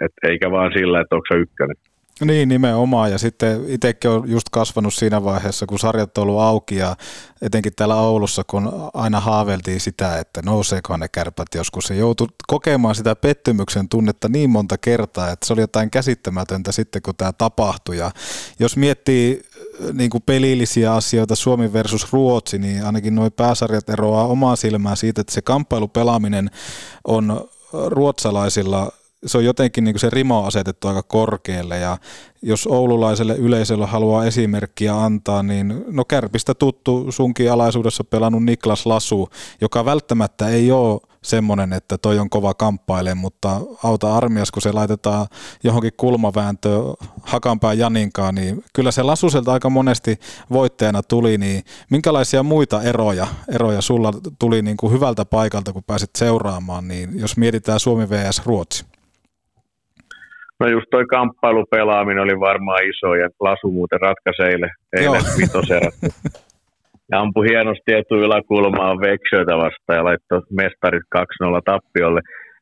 Et eikä vaan sillä, että onko se ykkönen. Niin, nimenomaan. Ja sitten itsekin on just kasvanut siinä vaiheessa, kun sarjat on ollut auki ja etenkin täällä Oulussa, kun aina haaveltiin sitä, että nouseekohan ne kärpät joskus. Se joutui kokemaan sitä pettymyksen tunnetta niin monta kertaa, että se oli jotain käsittämätöntä sitten, kun tämä tapahtui. Ja jos miettii niin kuin pelillisiä asioita Suomi versus Ruotsi, niin ainakin nuo pääsarjat eroaa omaa silmää siitä, että se kamppailupelaaminen on ruotsalaisilla se on jotenkin niin kuin se rima on asetettu aika korkealle. Ja jos oululaiselle yleisölle haluaa esimerkkiä antaa, niin no Kärpistä tuttu sunkin alaisuudessa pelannut Niklas Lasu, joka välttämättä ei ole semmoinen, että toi on kova kamppaile, mutta auta armias, kun se laitetaan johonkin kulmavääntöön Hakanpää Janinkaan, niin kyllä se Lasuselta aika monesti voittajana tuli, niin minkälaisia muita eroja, eroja sulla tuli niin kuin hyvältä paikalta, kun pääsit seuraamaan, niin jos mietitään Suomi vs. Ruotsi? No just toi kamppailupelaaminen oli varmaan iso ja Lasu muuten ratkaiseille eilen vitoserät. [LAUGHS] Ja ampui hienosti yläkulmaan Veksöitä vastaan ja laittoi mestarit 2-0 tappiolle.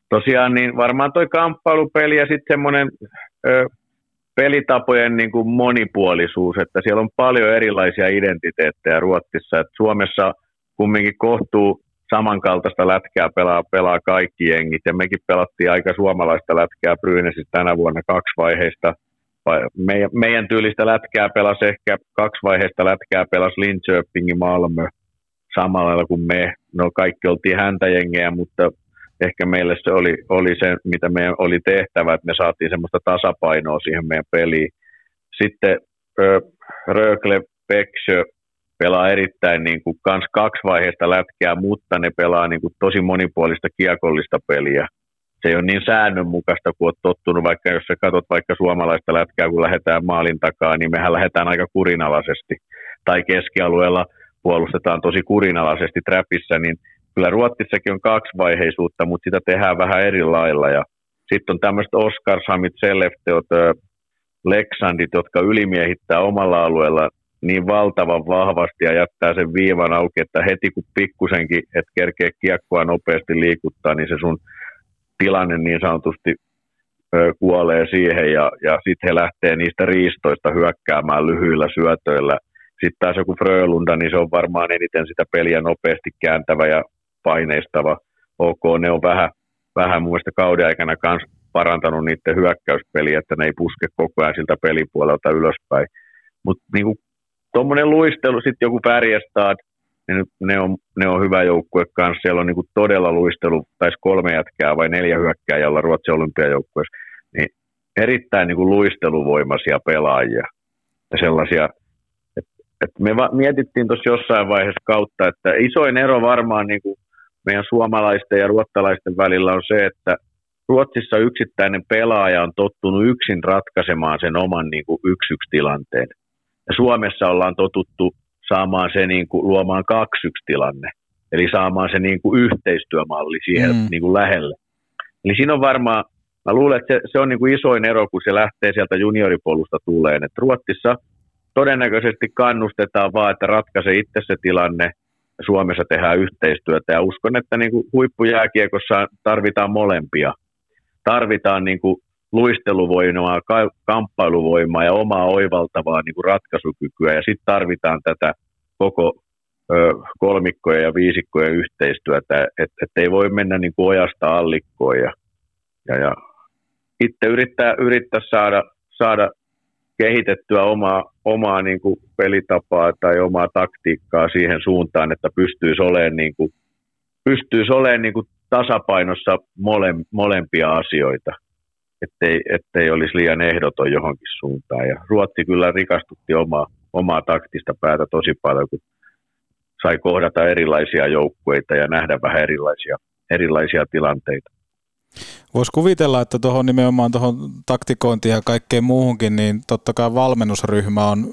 Tosiaan niin varmaan toi kamppailupeli ja sitten semmoinen pelitapojen niin kuin monipuolisuus, että siellä on paljon erilaisia identiteettejä Ruotsissa. Et Suomessa kumminkin kohtuu samankaltaista lätkää pelaa, pelaa kaikki jengit, ja mekin pelattiin aika suomalaista lätkää Brynesissä tänä vuonna kaksi vaiheista. Meidän, meidän tyylistä lätkää pelasi ehkä kaksi vaiheista lätkää pelasi Linköpingin Malmö samalla lailla kuin me. No kaikki oltiin häntäjengejä, mutta ehkä meille se oli, oli se, mitä meidän oli tehtävä, että me saatiin semmoista tasapainoa siihen meidän peliin. Sitten Rögle, Peksö, pelaa erittäin niin kuin kans kaksivaiheista lätkää, mutta ne pelaa niin kuin tosi monipuolista kiekollista peliä. Se ei ole niin säännönmukaista kuin olet tottunut, vaikka jos sä katsot vaikka suomalaista lätkää, kun lähdetään maalin takaa, niin mehän lähdetään aika kurinalaisesti. Tai keskialueella puolustetaan tosi kurinalaisesti trapissa, niin kyllä Ruotsissakin on kaksivaiheisuutta, mutta sitä tehdään vähän eri lailla. Ja Sitten on tämmöiset Oskarshamit, Selefteot, Leksandit, jotka ylimiehittää omalla alueella niin valtavan vahvasti ja jättää sen viivan auki, että heti kun pikkusenkin et kerkee kiekkoa nopeasti liikuttaa, niin se sun tilanne niin sanotusti kuolee siihen ja, ja sitten he lähtee niistä riistoista hyökkäämään lyhyillä syötöillä. Sitten taas joku Frölunda, niin se on varmaan eniten sitä peliä nopeasti kääntävä ja paineistava. Ok, ne on vähän, vähän mun mielestä kauden aikana kans parantanut niiden hyökkäyspeliä, että ne ei puske koko ajan siltä pelipuolelta ylöspäin. Mutta niinku, tuommoinen luistelu, sitten joku Färjestad, ne, ne, on, ne on hyvä joukkue kanssa. Siellä on niinku todella luistelu, taisi kolme jätkää vai neljä hyökkää, jolla Ruotsin olympiajoukkueessa. Niin erittäin niinku luisteluvoimaisia pelaajia ja sellaisia, että et me va- mietittiin tuossa jossain vaiheessa kautta, että isoin ero varmaan niinku meidän suomalaisten ja ruottalaisten välillä on se, että Ruotsissa yksittäinen pelaaja on tottunut yksin ratkaisemaan sen oman niin kuin yksi-yksi tilanteen. Ja Suomessa ollaan totuttu saamaan se niin kuin, luomaan kaksi-yksi tilanne. Eli saamaan se niin kuin yhteistyömalli siihen mm. niin kuin lähelle. Eli siinä on varmaan, mä luulen, että se, se on niin kuin isoin ero, kun se lähtee sieltä junioripolusta tuleen. Että Ruotsissa todennäköisesti kannustetaan vaan, että ratkaise itse se tilanne, Suomessa tehdään yhteistyötä. Ja uskon, että niin kuin huippujääkiekossa tarvitaan molempia. Tarvitaan niin kuin luisteluvoimaa, ka- kamppailuvoimaa ja omaa oivaltavaa niin kuin ratkaisukykyä. Ja sitten tarvitaan tätä koko ö, kolmikkojen ja viisikkojen yhteistyötä, että et ei voi mennä niin kuin ojasta allikkoon. Ja, ja, ja itse yrittää, yrittää saada, saada kehitettyä omaa, omaa niin kuin pelitapaa tai omaa taktiikkaa siihen suuntaan, että pystyisi olemaan, niin kuin, pystyisi olemaan niin kuin tasapainossa mole, molempia asioita, ettei, ettei olisi liian ehdoton johonkin suuntaan. Ja Ruotsi kyllä rikastutti omaa, omaa taktista päätä tosi paljon, kun sai kohdata erilaisia joukkueita ja nähdä vähän erilaisia, erilaisia tilanteita. Voisi kuvitella, että tuohon nimenomaan tuohon taktikointiin ja kaikkeen muuhunkin, niin totta kai valmennusryhmä on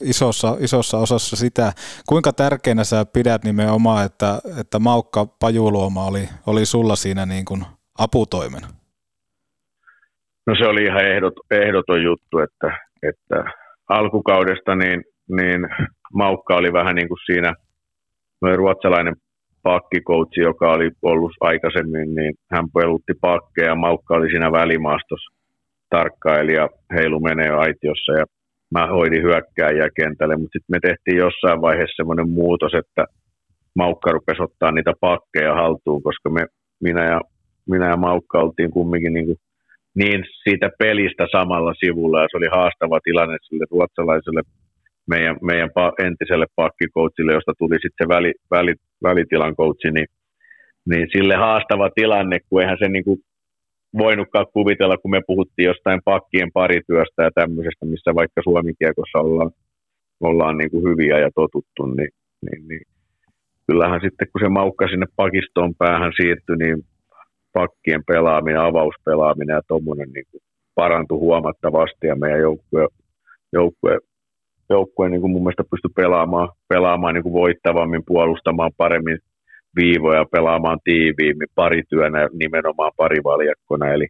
isossa, isossa osassa sitä. Kuinka tärkeänä sä pidät nimenomaan, että, että Maukka Pajuluoma oli, oli sulla siinä niin kuin aputoimen? No se oli ihan ehdot, ehdoton juttu, että, että alkukaudesta niin, niin Maukka oli vähän niin kuin siinä ruotsalainen pakkikoutsi, joka oli ollut aikaisemmin, niin hän pelutti pakkeja ja Maukka oli siinä välimaastossa tarkkailija heilu menee aitiossa ja mä hoidin hyökkääjiä kentälle, mutta sitten me tehtiin jossain vaiheessa semmoinen muutos, että Maukka rupesi ottaa niitä pakkeja haltuun, koska me, minä, ja, minä ja Maukka oltiin kumminkin niin, kuin niin siitä pelistä samalla sivulla. Ja se oli haastava tilanne sille ruotsalaiselle meidän, meidän entiselle pakkikoutsille, josta tuli sitten se väli, väli, välitilan coachi, niin, niin sille haastava tilanne, kun eihän se niin kuin voinutkaan kuvitella, kun me puhuttiin jostain pakkien parityöstä ja tämmöisestä, missä vaikka suomikiekossa ollaan, ollaan niin kuin hyviä ja totuttu, niin, niin, niin kyllähän sitten kun se maukka sinne pakistoon päähän siirtyi, niin pakkien pelaaminen, avauspelaaminen ja tuommoinen niin parantui huomattavasti ja meidän joukkue, joukkue joukkue niin kuin mun mielestä pystyi pelaamaan, pelaamaan niin kuin voittavammin, puolustamaan paremmin viivoja, pelaamaan tiiviimmin, parityönä nimenomaan parivaljakkona. Eli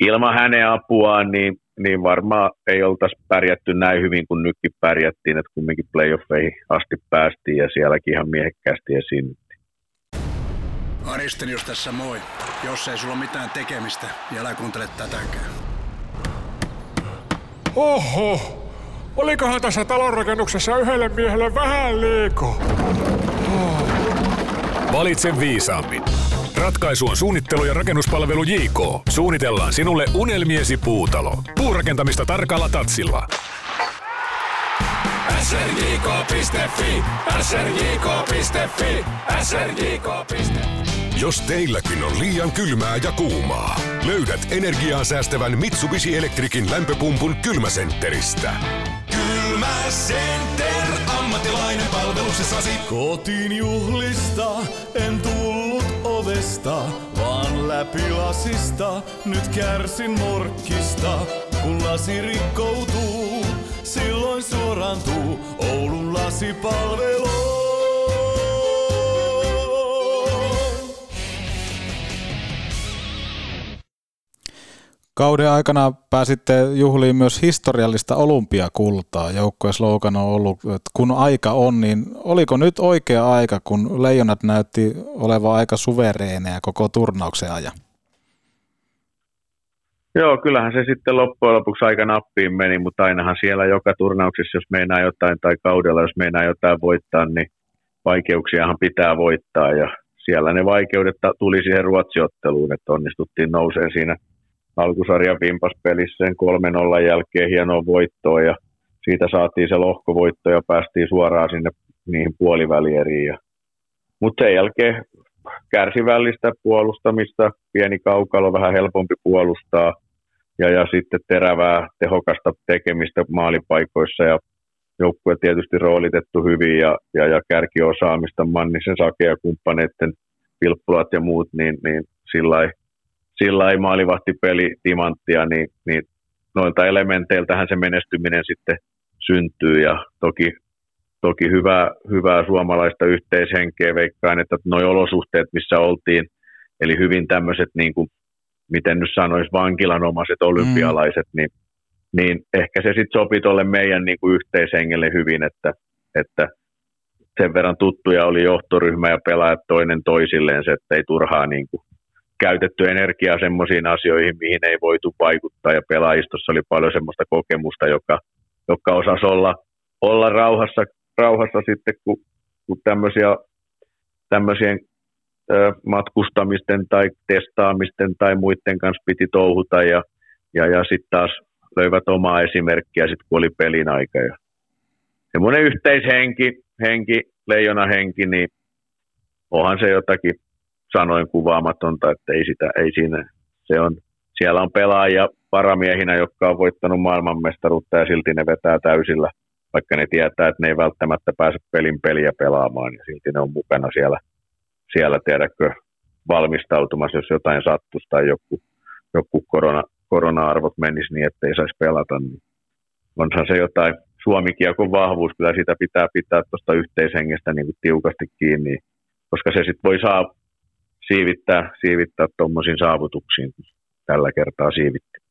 ilman hänen apuaan niin, niin varmaan ei oltaisi pärjätty näin hyvin kuin nytkin pärjättiin, että kumminkin playoffeihin asti päästiin ja sielläkin ihan miehekkäästi esiinnyttiin. Aristenius tässä moi. Jos ei sulla ole mitään tekemistä, niin älä kuuntele tätäkään. Oho! Olikohan tässä talonrakennuksessa yhdelle miehelle vähän liikaa? Oh. Valitse viisaammin. Ratkaisu on suunnittelu ja rakennuspalvelu JK. Suunnitellaan sinulle unelmiesi puutalo. Puurakentamista tarkalla tatsilla. srjk.fi, srjk.fi, srjk.fi. Jos teilläkin on liian kylmää ja kuumaa, löydät energiaa säästävän Mitsubishi Electricin lämpöpumpun kylmäsentteristä. Kylmäcenter, ammattilainen palveluksessasi. Kotiin juhlista en tullut ovesta, vaan läpi lasista. Nyt kärsin morkkista, kun lasi rikkoutuu. Silloin suorantuu Oulun lasipalvelu. Kauden aikana pääsitte juhliin myös historiallista olympiakultaa. Joukkojen slogan on ollut, että kun aika on, niin oliko nyt oikea aika, kun Leijonat näytti olevan aika suvereeneja koko turnauksen ajan? Joo, kyllähän se sitten loppujen lopuksi aika nappiin meni, mutta ainahan siellä joka turnauksessa, jos meinaa jotain tai kaudella, jos meinaa jotain voittaa, niin vaikeuksiahan pitää voittaa ja siellä ne vaikeudet tuli siihen ruotsiotteluun, että onnistuttiin nouseen siinä alkusarjan vimpaspelissä sen 3-0 jälkeen hienoa voittoa ja siitä saatiin se lohkovoitto ja päästiin suoraan sinne niihin puolivälieriin. Mutta sen jälkeen kärsivällistä puolustamista, pieni kaukalo, vähän helpompi puolustaa ja, ja sitten terävää, tehokasta tekemistä maalipaikoissa. Ja joukkue tietysti roolitettu hyvin ja, ja, ja kärkiosaamista, Mannisen Sake ja kumppaneiden pilppulat ja muut, niin, niin sillä sillä ei maalivahtipeli timanttia, niin, niin noilta elementeiltähän se menestyminen sitten syntyy. Ja toki, toki hyvää, hyvää suomalaista yhteishenkeä veikkaan, että nuo olosuhteet, missä oltiin, eli hyvin tämmöiset, niin kuin, miten nyt sanoisi, vankilanomaiset olympialaiset, mm. niin, niin ehkä se sitten sopii tuolle meidän niin kuin yhteishengelle hyvin, että, että sen verran tuttuja oli johtoryhmä ja pelaajat toinen toisilleen, se, että ei turhaa niin kuin käytetty energiaa semmoisiin asioihin, mihin ei voitu vaikuttaa ja pelaajistossa oli paljon semmoista kokemusta, joka, joka osasi olla, olla rauhassa, rauhassa sitten, kun, kun tämmöisiä, tämmöisien matkustamisten tai testaamisten tai muiden kanssa piti touhuta ja, ja, ja sitten taas löivät omaa esimerkkiä sitten, kun oli pelin aika. Ja semmoinen yhteishenki, henki, leijona henki, niin onhan se jotakin sanoin kuvaamatonta, että ei, sitä, ei siinä, se on, siellä on pelaajia paramiehinä, jotka on voittanut maailmanmestaruutta ja silti ne vetää täysillä, vaikka ne tietää, että ne ei välttämättä pääse pelin peliä pelaamaan ja silti ne on mukana siellä, siellä tiedäkö, valmistautumassa, jos jotain sattuisi tai joku, joku korona, korona-arvot menisi niin, että ei saisi pelata, niin onhan se jotain Suomikiekon vahvuus, kyllä sitä pitää pitää tuosta yhteishengestä niin kuin tiukasti kiinni, koska se sitten voi saa, siivittää, siivittää tuommoisiin saavutuksiin, tällä kertaa siivitti.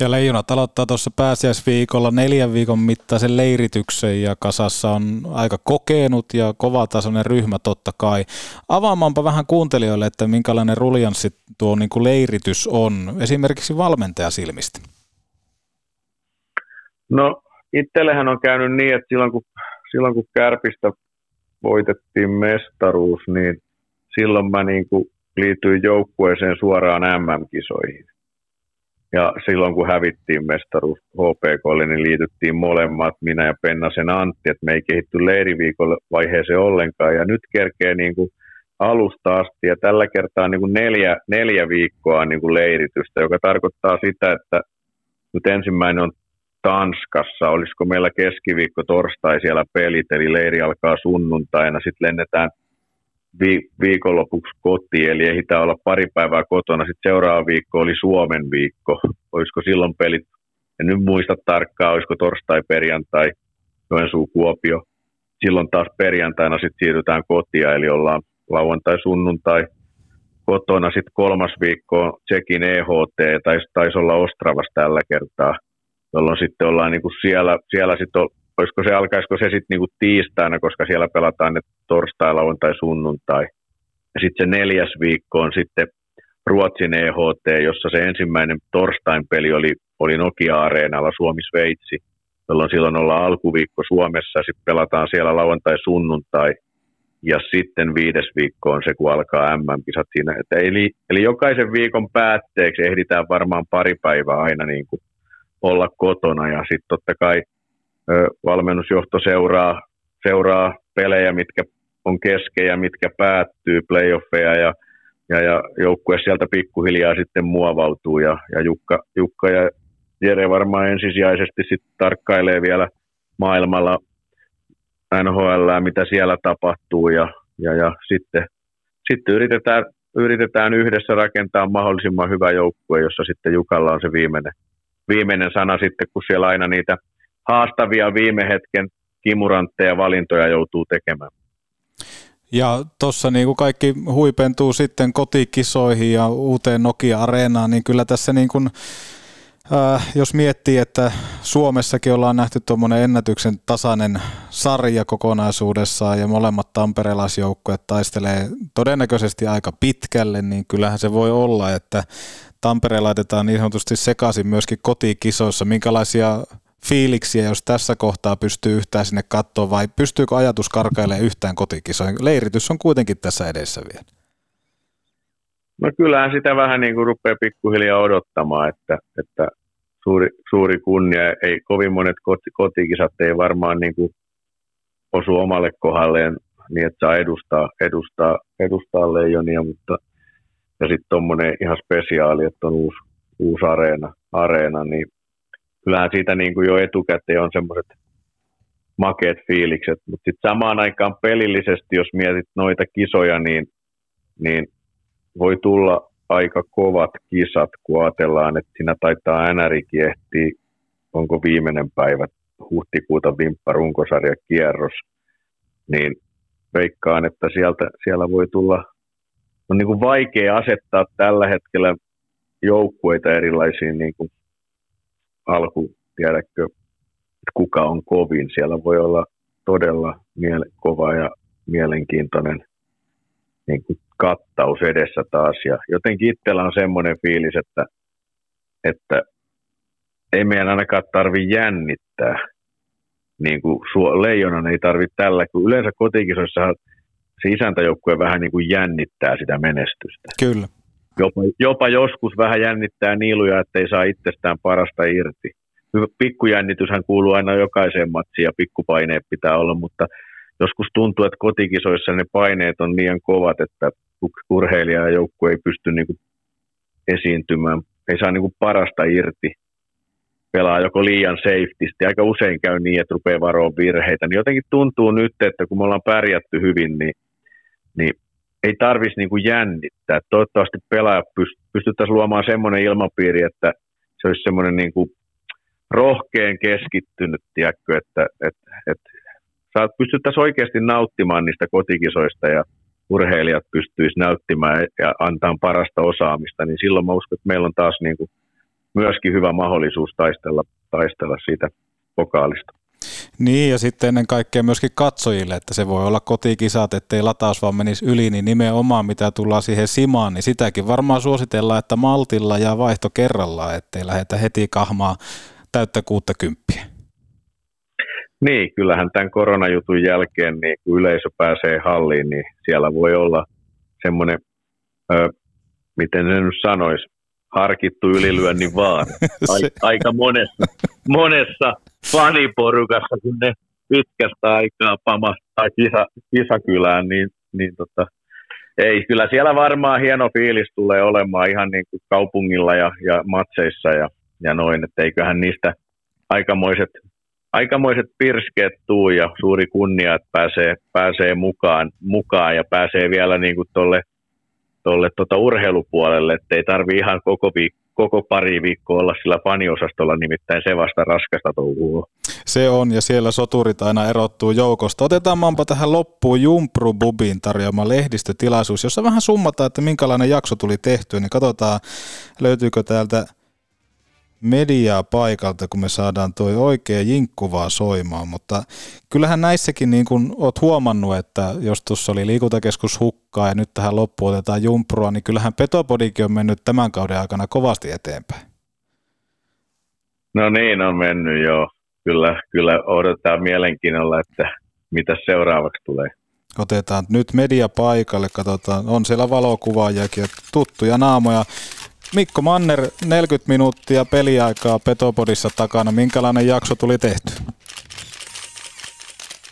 Ja Leijonat aloittaa tuossa pääsiäisviikolla neljän viikon mittaisen leirityksen ja kasassa on aika kokenut ja kovatasoinen ryhmä totta kai. Avaamaanpa vähän kuuntelijoille, että minkälainen ruljanssi tuo niin kuin leiritys on, esimerkiksi valmentajasilmistä. No itsellehän on käynyt niin, että silloin kun, silloin kun Kärpistä voitettiin mestaruus, niin silloin mä niin kuin liityin joukkueeseen suoraan MM-kisoihin. Ja silloin kun hävittiin mestaruus HPKlle, niin liityttiin molemmat, minä ja Pennasen Antti, että me ei kehitty leiriviikolle vaiheeseen ollenkaan. Ja nyt kerkee niin kuin alusta asti ja tällä kertaa niin kuin neljä, neljä viikkoa niin kuin leiritystä, joka tarkoittaa sitä, että nyt ensimmäinen on Tanskassa, olisiko meillä keskiviikko, torstai siellä pelit, eli leiri alkaa sunnuntaina, sitten lennetään – vi- viikonlopuksi kotiin, eli ehditään olla pari päivää kotona. Sitten seuraava viikko oli Suomen viikko. Olisiko silloin pelit, en nyt muista tarkkaan, olisiko torstai, perjantai, Joensuu, Kuopio. Silloin taas perjantaina sitten siirrytään kotia, eli ollaan lauantai, sunnuntai kotona. Sitten kolmas viikko Tsekin EHT, tai taisi olla Ostravas tällä kertaa, jolloin sitten ollaan niin kuin siellä, siellä sitten olisiko se, alkaisiko se sitten niinku tiistaina, koska siellä pelataan ne torstai, lauantai, sunnuntai. Ja sitten se neljäs viikko on sitten Ruotsin EHT, jossa se ensimmäinen torstain peli oli, oli Nokia-areenalla Suomi-Sveitsi, jolloin silloin ollaan alkuviikko Suomessa, sitten pelataan siellä lauantai, sunnuntai, ja sitten viides viikko on se, kun alkaa MM-kisat siinä. Eli, eli jokaisen viikon päätteeksi ehditään varmaan pari päivää aina niin kuin olla kotona, ja sitten totta kai – valmennusjohto seuraa, seuraa pelejä, mitkä on kesken ja mitkä päättyy, playoffeja ja, ja, ja joukkue sieltä pikkuhiljaa sitten muovautuu ja, ja Jukka, Jukka ja Jere varmaan ensisijaisesti sitten tarkkailee vielä maailmalla NHL, mitä siellä tapahtuu ja, ja, ja sitten, sitten yritetään, yritetään yhdessä rakentaa mahdollisimman hyvä joukkue, jossa sitten Jukalla on se viimeinen, viimeinen sana sitten, kun siellä aina niitä haastavia viime hetken kimurantteja valintoja joutuu tekemään. Ja tuossa niin kuin kaikki huipentuu sitten kotikisoihin ja uuteen Nokia-areenaan, niin kyllä tässä niin kuin, äh, jos miettii, että Suomessakin ollaan nähty tuommoinen ennätyksen tasainen sarja kokonaisuudessaan ja molemmat tamperelaisjoukkueet taistelee todennäköisesti aika pitkälle, niin kyllähän se voi olla, että Tampere laitetaan niin sanotusti sekaisin myöskin kotikisoissa. Minkälaisia fiiliksiä, jos tässä kohtaa pystyy yhtään sinne katsoa vai pystyykö ajatus karkailemaan yhtään kotikisoihin? Leiritys on kuitenkin tässä edessä vielä. No kyllähän sitä vähän niin kuin rupeaa pikkuhiljaa odottamaan, että, että suuri, suuri kunnia, ei kovin monet kotikisat ei varmaan niin kuin osu omalle kohdalleen niin, että saa edustaa, edustaa, edustaa leijonia, mutta ja sitten tuommoinen ihan spesiaali, että on uusi, uusi areena, areena, niin kyllähän siitä niin kuin jo etukäteen on semmoiset makeat fiilikset, mutta sitten samaan aikaan pelillisesti, jos mietit noita kisoja, niin, niin voi tulla aika kovat kisat, kun ajatellaan, että siinä taitaa NR kiehtiä, onko viimeinen päivä huhtikuuta vimppa runkosarja kierros, niin veikkaan, että sieltä, siellä voi tulla, on niin kuin vaikea asettaa tällä hetkellä joukkueita erilaisiin niin kuin alku, tiedätkö, kuka on kovin. Siellä voi olla todella miele- kova ja mielenkiintoinen niin kuin kattaus edessä taas. Ja jotenkin itsellä on semmoinen fiilis, että, että ei meidän ainakaan tarvi jännittää. Niin kuin leijonan ei tarvitse tällä, kun yleensä kotikisoissa se isäntäjoukkue vähän niin kuin jännittää sitä menestystä. Kyllä. Jopa, jopa joskus vähän jännittää niiluja, että ei saa itsestään parasta irti. Pikkujännityshän kuuluu aina jokaiseen matsiin ja pikkupaineet pitää olla, mutta joskus tuntuu, että kotikisoissa ne paineet on liian kovat, että urheilija ja joukku ei pysty niin kuin esiintymään, ei saa niin kuin parasta irti. Pelaa joko liian safetysti. Aika usein käy niin, että rupeaa varoa virheitä. Niin jotenkin tuntuu nyt, että kun me ollaan pärjätty hyvin, niin, niin ei tarvitsisi niin kuin jännittää. Toivottavasti pelaaja pystyttäisiin luomaan semmoinen ilmapiiri, että se olisi semmoinen niin kuin rohkeen keskittynyt, tiedätkö, että, että, että pystyttäisiin oikeasti nauttimaan niistä kotikisoista ja urheilijat pystyisivät näyttimään ja antaa parasta osaamista, niin silloin mä uskon, että meillä on taas niin kuin myöskin hyvä mahdollisuus taistella, taistella siitä pokaalista. Niin, ja sitten ennen kaikkea myöskin katsojille, että se voi olla kotikisat, ettei lataus vaan menisi yli, niin nimenomaan mitä tullaan siihen simaan, niin sitäkin varmaan suositellaan, että maltilla ja vaihto kerrallaan, ettei lähdetä heti kahmaa täyttä kuutta kymppiä. Niin, kyllähän tämän koronajutun jälkeen, niin kun yleisö pääsee halliin, niin siellä voi olla semmoinen, miten se nyt sanoisi, harkittu ylilyönnin [LAUGHS] vaan. Aika monessa, monessa faniporukassa, kun ne pitkästä aikaa pamastaa kisa, kisakylään, niin, niin tota, ei, kyllä siellä varmaan hieno fiilis tulee olemaan ihan niin kuin kaupungilla ja, ja matseissa ja, ja noin, että eiköhän niistä aikamoiset, aikamoiset pirskeet tuu ja suuri kunnia, että pääsee, pääsee mukaan, mukaan ja pääsee vielä niin kuin tolle, tolle tota urheilupuolelle, että ei tarvi ihan koko viikko koko pari viikkoa olla sillä faniosastolla, nimittäin se vasta raskasta touhua. Se on, ja siellä soturit aina erottuu joukosta. Otetaan Mampa tähän loppuun Jumpru Bubin tarjoama lehdistötilaisuus, jossa vähän summataan, että minkälainen jakso tuli tehtyä, niin katsotaan löytyykö täältä mediaa paikalta, kun me saadaan toi oikea jinkkuvaa soimaan, mutta kyllähän näissäkin niin kuin oot huomannut, että jos tuossa oli liikuntakeskus hukkaa ja nyt tähän loppuun otetaan jumprua, niin kyllähän Petopodikin on mennyt tämän kauden aikana kovasti eteenpäin. No niin, on mennyt joo. Kyllä, kyllä odotetaan mielenkiinnolla, että mitä seuraavaksi tulee. Otetaan nyt media paikalle, katsotaan, on siellä valokuvaajakin ja tuttuja naamoja. Mikko Manner, 40 minuuttia peliaikaa Petopodissa takana. Minkälainen jakso tuli tehty?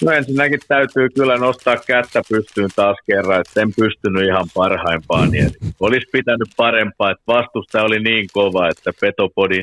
No ensinnäkin täytyy kyllä nostaa kättä pystyyn taas kerran, että en pystynyt ihan parhaimpaan. Niin olisi pitänyt parempaa, että vastusta oli niin kova, että Petopodi,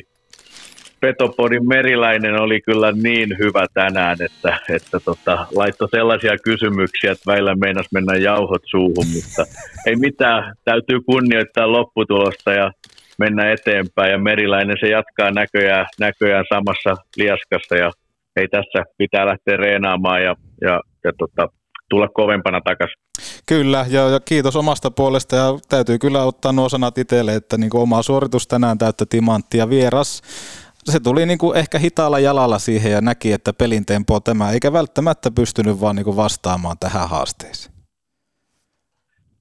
Petopodin meriläinen oli kyllä niin hyvä tänään, että, että tota, laittoi sellaisia kysymyksiä, että väillä meinas mennä jauhot suuhun, mutta ei mitään, täytyy kunnioittaa lopputulosta ja mennä eteenpäin ja Meriläinen se jatkaa näköjään, näköjään samassa liaskassa ja ei tässä pitää lähteä reenaamaan ja, ja, ja tota, tulla kovempana takaisin. Kyllä, ja, ja kiitos omasta puolesta ja täytyy kyllä ottaa nuo sanat itselle, että niin oma suoritus tänään täyttä timanttia vieras. Se tuli niin kuin ehkä hitaalla jalalla siihen ja näki, että pelin tempo on tämä, eikä välttämättä pystynyt vaan niin kuin vastaamaan tähän haasteeseen.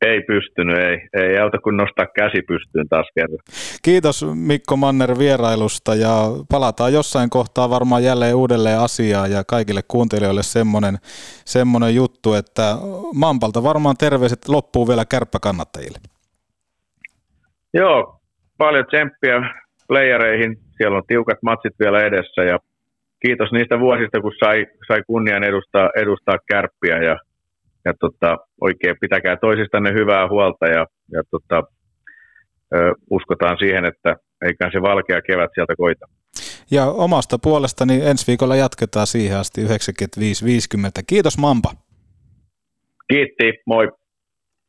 Ei pystynyt, ei. Ei auta kun nostaa käsi pystyyn taas kerran. Kiitos Mikko Manner vierailusta ja palataan jossain kohtaa varmaan jälleen uudelleen asiaan ja kaikille kuuntelijoille semmoinen, semmoinen juttu, että Mampalta varmaan terveiset loppuu vielä kärppäkannattajille. Joo, paljon tsemppiä playereihin. Siellä on tiukat matsit vielä edessä ja kiitos niistä vuosista, kun sai, sai kunnian edustaa, edustaa kärppiä ja ja tota, oikein pitäkää toisistanne hyvää huolta ja, ja tota, ö, uskotaan siihen, että eikä se valkea kevät sieltä koita. Ja omasta puolestani ensi viikolla jatketaan siihen asti 95.50. Kiitos Mampa. Kiitti, moi.